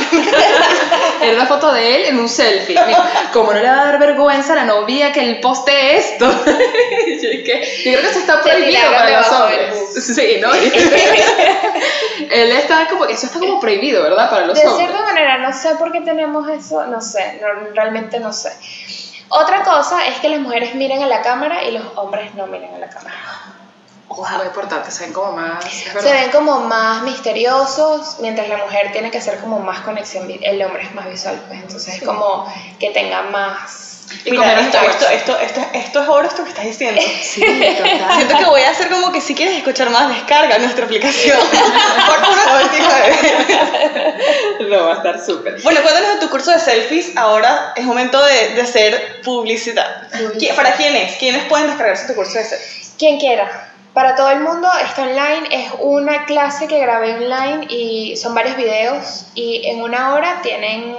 Era una foto de él en un selfie. Me dijo, ¿Cómo no le va a dar vergüenza a la novia que él postee esto? yo, dije, yo creo que eso está prohibido para los hombres. Sí, ¿no? él está como, eso está como prohibido, ¿verdad? Para los De hombres. cierta manera, no sé por qué tenemos eso, no sé, no- realmente no sé. Otra cosa es que las mujeres miren a la cámara y los hombres no miren a la cámara. Muy importante, se ven como más. Se ven como más misteriosos, mientras la mujer tiene que hacer como más conexión, el hombre es más visual, pues entonces es como que tenga más... Y Mira, comer esto, esto, esto, esto, esto es oro esto que estás diciendo. Sí, total. Siento que voy a hacer como que si quieres escuchar más, descarga nuestra aplicación. Por 1.99. No, va a estar súper. Bueno, cuéntanos de tu curso de selfies. Ahora es momento de, de hacer publicidad. ¿Qui- ¿Para quiénes? ¿Quiénes pueden descargarse tu curso de selfies? Quien quiera. Para todo el mundo está online, es una clase que grabé online y son varios videos y en una hora tienen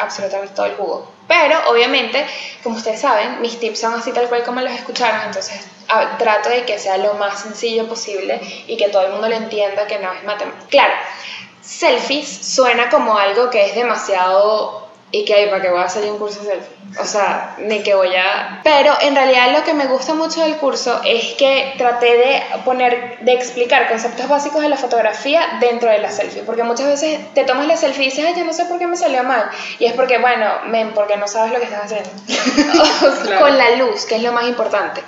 absolutamente todo el jugo. Pero obviamente, como ustedes saben, mis tips son así tal cual como los escucharon, entonces trato de que sea lo más sencillo posible y que todo el mundo lo entienda que no es matemática. Claro, selfies suena como algo que es demasiado y que hay para que voy a hacer un curso de selfie. O sea, ni que voy a... Pero en realidad lo que me gusta mucho del curso es que traté de poner, de explicar conceptos básicos de la fotografía dentro de la selfie. Porque muchas veces te tomas la selfie y dices, ay, yo no sé por qué me salió mal. Y es porque, bueno, men, porque no sabes lo que estás haciendo. Claro. Con la luz, que es lo más importante.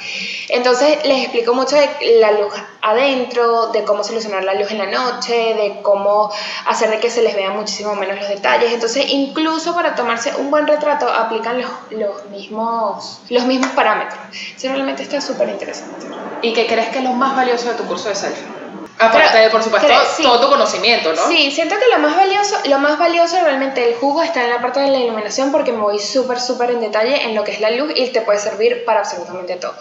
Entonces les explico mucho de la luz adentro, de cómo solucionar la luz en la noche, de cómo hacer de que se les vean muchísimo menos los detalles. Entonces, incluso para tomarse un buen retrato, aplican los, los, mismos, los mismos parámetros. Eso realmente está súper interesante. ¿Y qué crees que es lo más valioso de tu curso de selfie? Aparte de, por supuesto, creo- sí. todo tu conocimiento, ¿no? Sí, siento que lo más valioso, lo más valioso realmente el jugo está en la parte de la iluminación porque me voy súper, súper en detalle en lo que es la luz y te puede servir para absolutamente todo.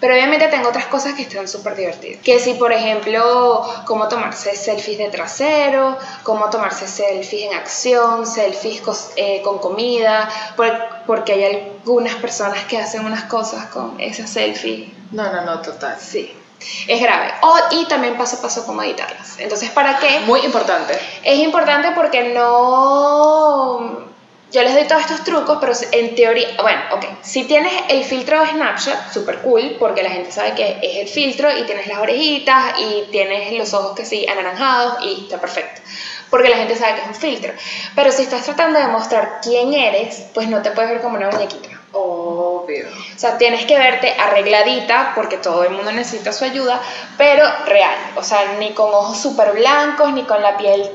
Pero obviamente tengo otras cosas que están súper divertidas. Que si, por ejemplo, cómo tomarse selfies de trasero, cómo tomarse selfies en acción, selfies eh, con comida, por- porque hay algunas personas que hacen unas cosas con esa selfie No, no, no, total. Sí, es grave. O, y también paso a paso cómo editarlas. Entonces, ¿para qué? Muy importante. Es importante porque no... Yo les doy todos estos trucos, pero en teoría, bueno, ok, si tienes el filtro de Snapchat, súper cool, porque la gente sabe que es el filtro y tienes las orejitas y tienes los ojos que sí, anaranjados y está perfecto, porque la gente sabe que es un filtro. Pero si estás tratando de mostrar quién eres, pues no te puedes ver como una muñequita. Obvio. O sea, tienes que verte arregladita porque todo el mundo necesita su ayuda, pero real. O sea, ni con ojos súper blancos, ni con la piel...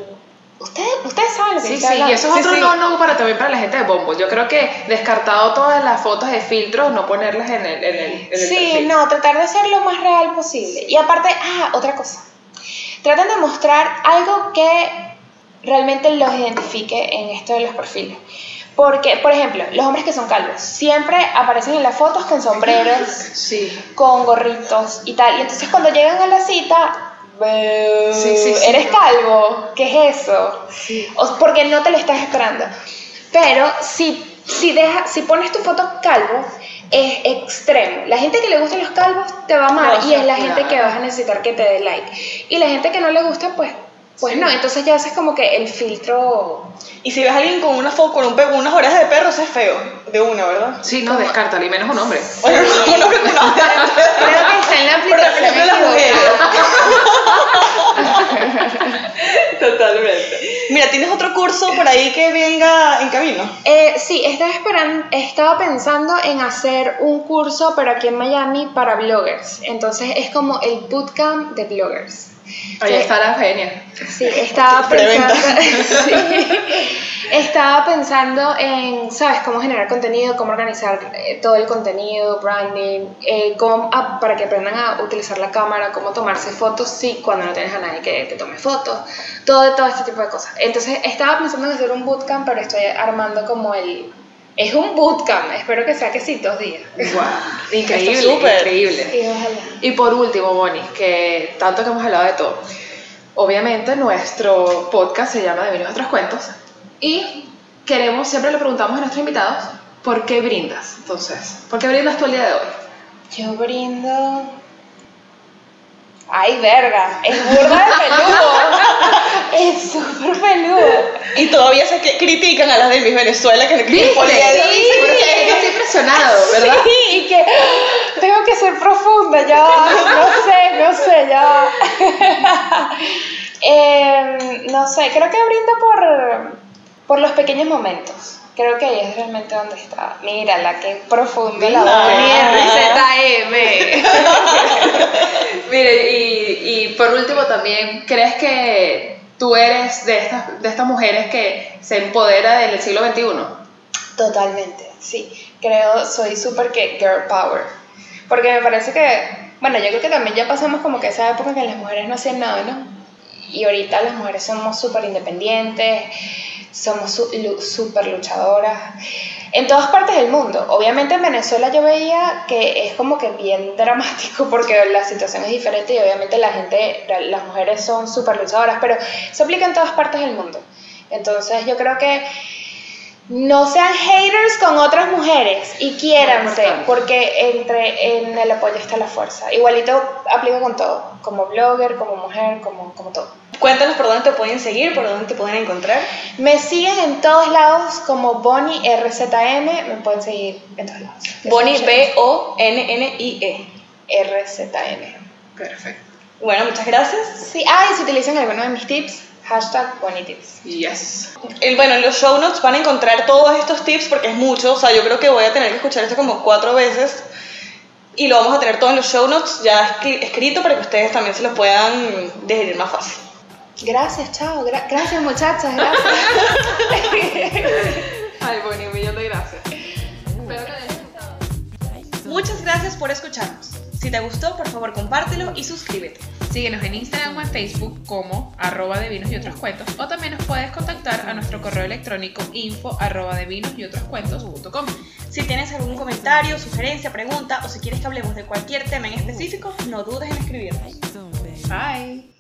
Ustedes, ustedes saben lo que Sí, sí, y eso es Sí, otro sí. no, no para también para la gente de Bombo. Yo creo que descartado todas las fotos de filtros, no ponerlas en el, en el, en el Sí, perfil. no, tratar de ser lo más real posible. Y aparte, ah, otra cosa. Traten de mostrar algo que realmente los identifique en esto de los perfiles. Porque, por ejemplo, los hombres que son calvos siempre aparecen en las fotos con sombreros, Sí. con gorritos y tal. Y entonces cuando llegan a la cita, "Bú, Sí, sí, sí. eres calvo, ¿qué es eso? Porque no te lo estás esperando. Pero si, si, deja, si pones tu foto calvo, es extremo. La gente que le gustan los calvos te va a amar No, y es la gente que vas a necesitar que te dé like. Y la gente que no le gusta, pues, pues no. Entonces ya haces como que el filtro. Y si ves a alguien con una foto, con un pe- con unas orejas de perro, eso es feo. De una, ¿verdad? Sí, no, descártalo, y menos un hombre. Bueno, no, no, no, no. Creo que está en la Por aplicación. ejemplo, las mujeres. Totalmente. Mira, ¿tienes otro curso por ahí que venga en camino? Eh, sí, estaba, esperando, estaba pensando en hacer un curso, pero aquí en Miami, para bloggers. Entonces es como el bootcamp de bloggers. Ahí Que- está la genia. Sí, estaba pensando, sí, estaba pensando en, ¿sabes? Cómo generar contenido, cómo organizar eh, todo el contenido, branding, eh, cómo, ah, para que aprendan a utilizar la cámara, cómo tomarse fotos, sí, cuando no tienes a nadie que te tome fotos, todo, todo este tipo de cosas. Entonces, estaba pensando en hacer un bootcamp, pero estoy armando como el... Es un bootcamp, espero que sea que sí, dos días. Wow. Increíble, increíble. Sí, ojalá. Y por último, Moni, que tanto que hemos hablado de todo. Obviamente nuestro podcast se llama De Vinos Otros Cuentos y queremos, siempre le preguntamos a nuestros invitados, ¿por qué brindas? Entonces, ¿por qué brindas tú el día de hoy? Yo brindo. Ay, verga, es burda de peludo. Es súper peludo. Y todavía se que- critican a las de Miss Venezuela que no quieren ¿Viste? poliedro. Sí, pero es que estoy impresionado, ¿verdad? Sí, y que tengo que ser profunda, ya. No sé, no sé, ya. Em, no sé, creo que brindo por, por los pequeños momentos. Creo que ahí es realmente donde está. Mira, la que profunda la Ah. voz. RZM. Mire, y, y por último también, ¿crees que tú eres de estas, de estas mujeres que se empodera del siglo XXI? Totalmente, sí. Creo, soy súper que girl power. Porque me parece que, bueno, yo creo que también ya pasamos como que esa época que las mujeres no hacían nada, ¿no? Y ahorita las mujeres somos súper independientes, somos súper luchadoras. En todas partes del mundo. Obviamente en Venezuela yo veía que es como que bien dramático porque la situación es diferente y obviamente la gente, la- las mujeres son súper luchadoras, pero se aplica en todas partes del mundo. Entonces yo creo que no sean haters con otras mujeres y quiéranse, porque entre en el apoyo está la fuerza. Igualito aplica con todo, como blogger, como mujer, como, como todo. Cuéntanos por dónde te pueden seguir, por dónde te pueden encontrar. Me siguen en todos lados como Bonnie RZM, me pueden seguir en todos lados. Bonnie B-O-N-N-I-E. RZM. Perfecto. Bueno, muchas gracias. Sí, ah, y si utilizan alguno de mis tips, hashtag BonnieTips. Yes. El- bueno, en los show notes van a encontrar todos estos tips porque es mucho. O sea, yo creo que voy a tener que escuchar esto como cuatro veces. Y lo vamos a tener todo en los show notes ya escri- escrito para que ustedes también se los puedan digerir más fácil. Gracias, chao. gra- gracias, muchachas, gracias. Ay, Bonnie, un millón de gracias. Espero que les haya gustado. Muchas gracias por escucharnos. Si te gustó, por favor compártelo y suscríbete. Síguenos en Instagram o en Facebook como arroba de vinos y otros cuentos o también nos puedes contactar a nuestro correo electrónico info arroba de vinos y otros cuentos.com. Si tienes algún comentario, sugerencia, pregunta o si quieres que hablemos de cualquier tema en específico, no dudes en escribirnos. Bye.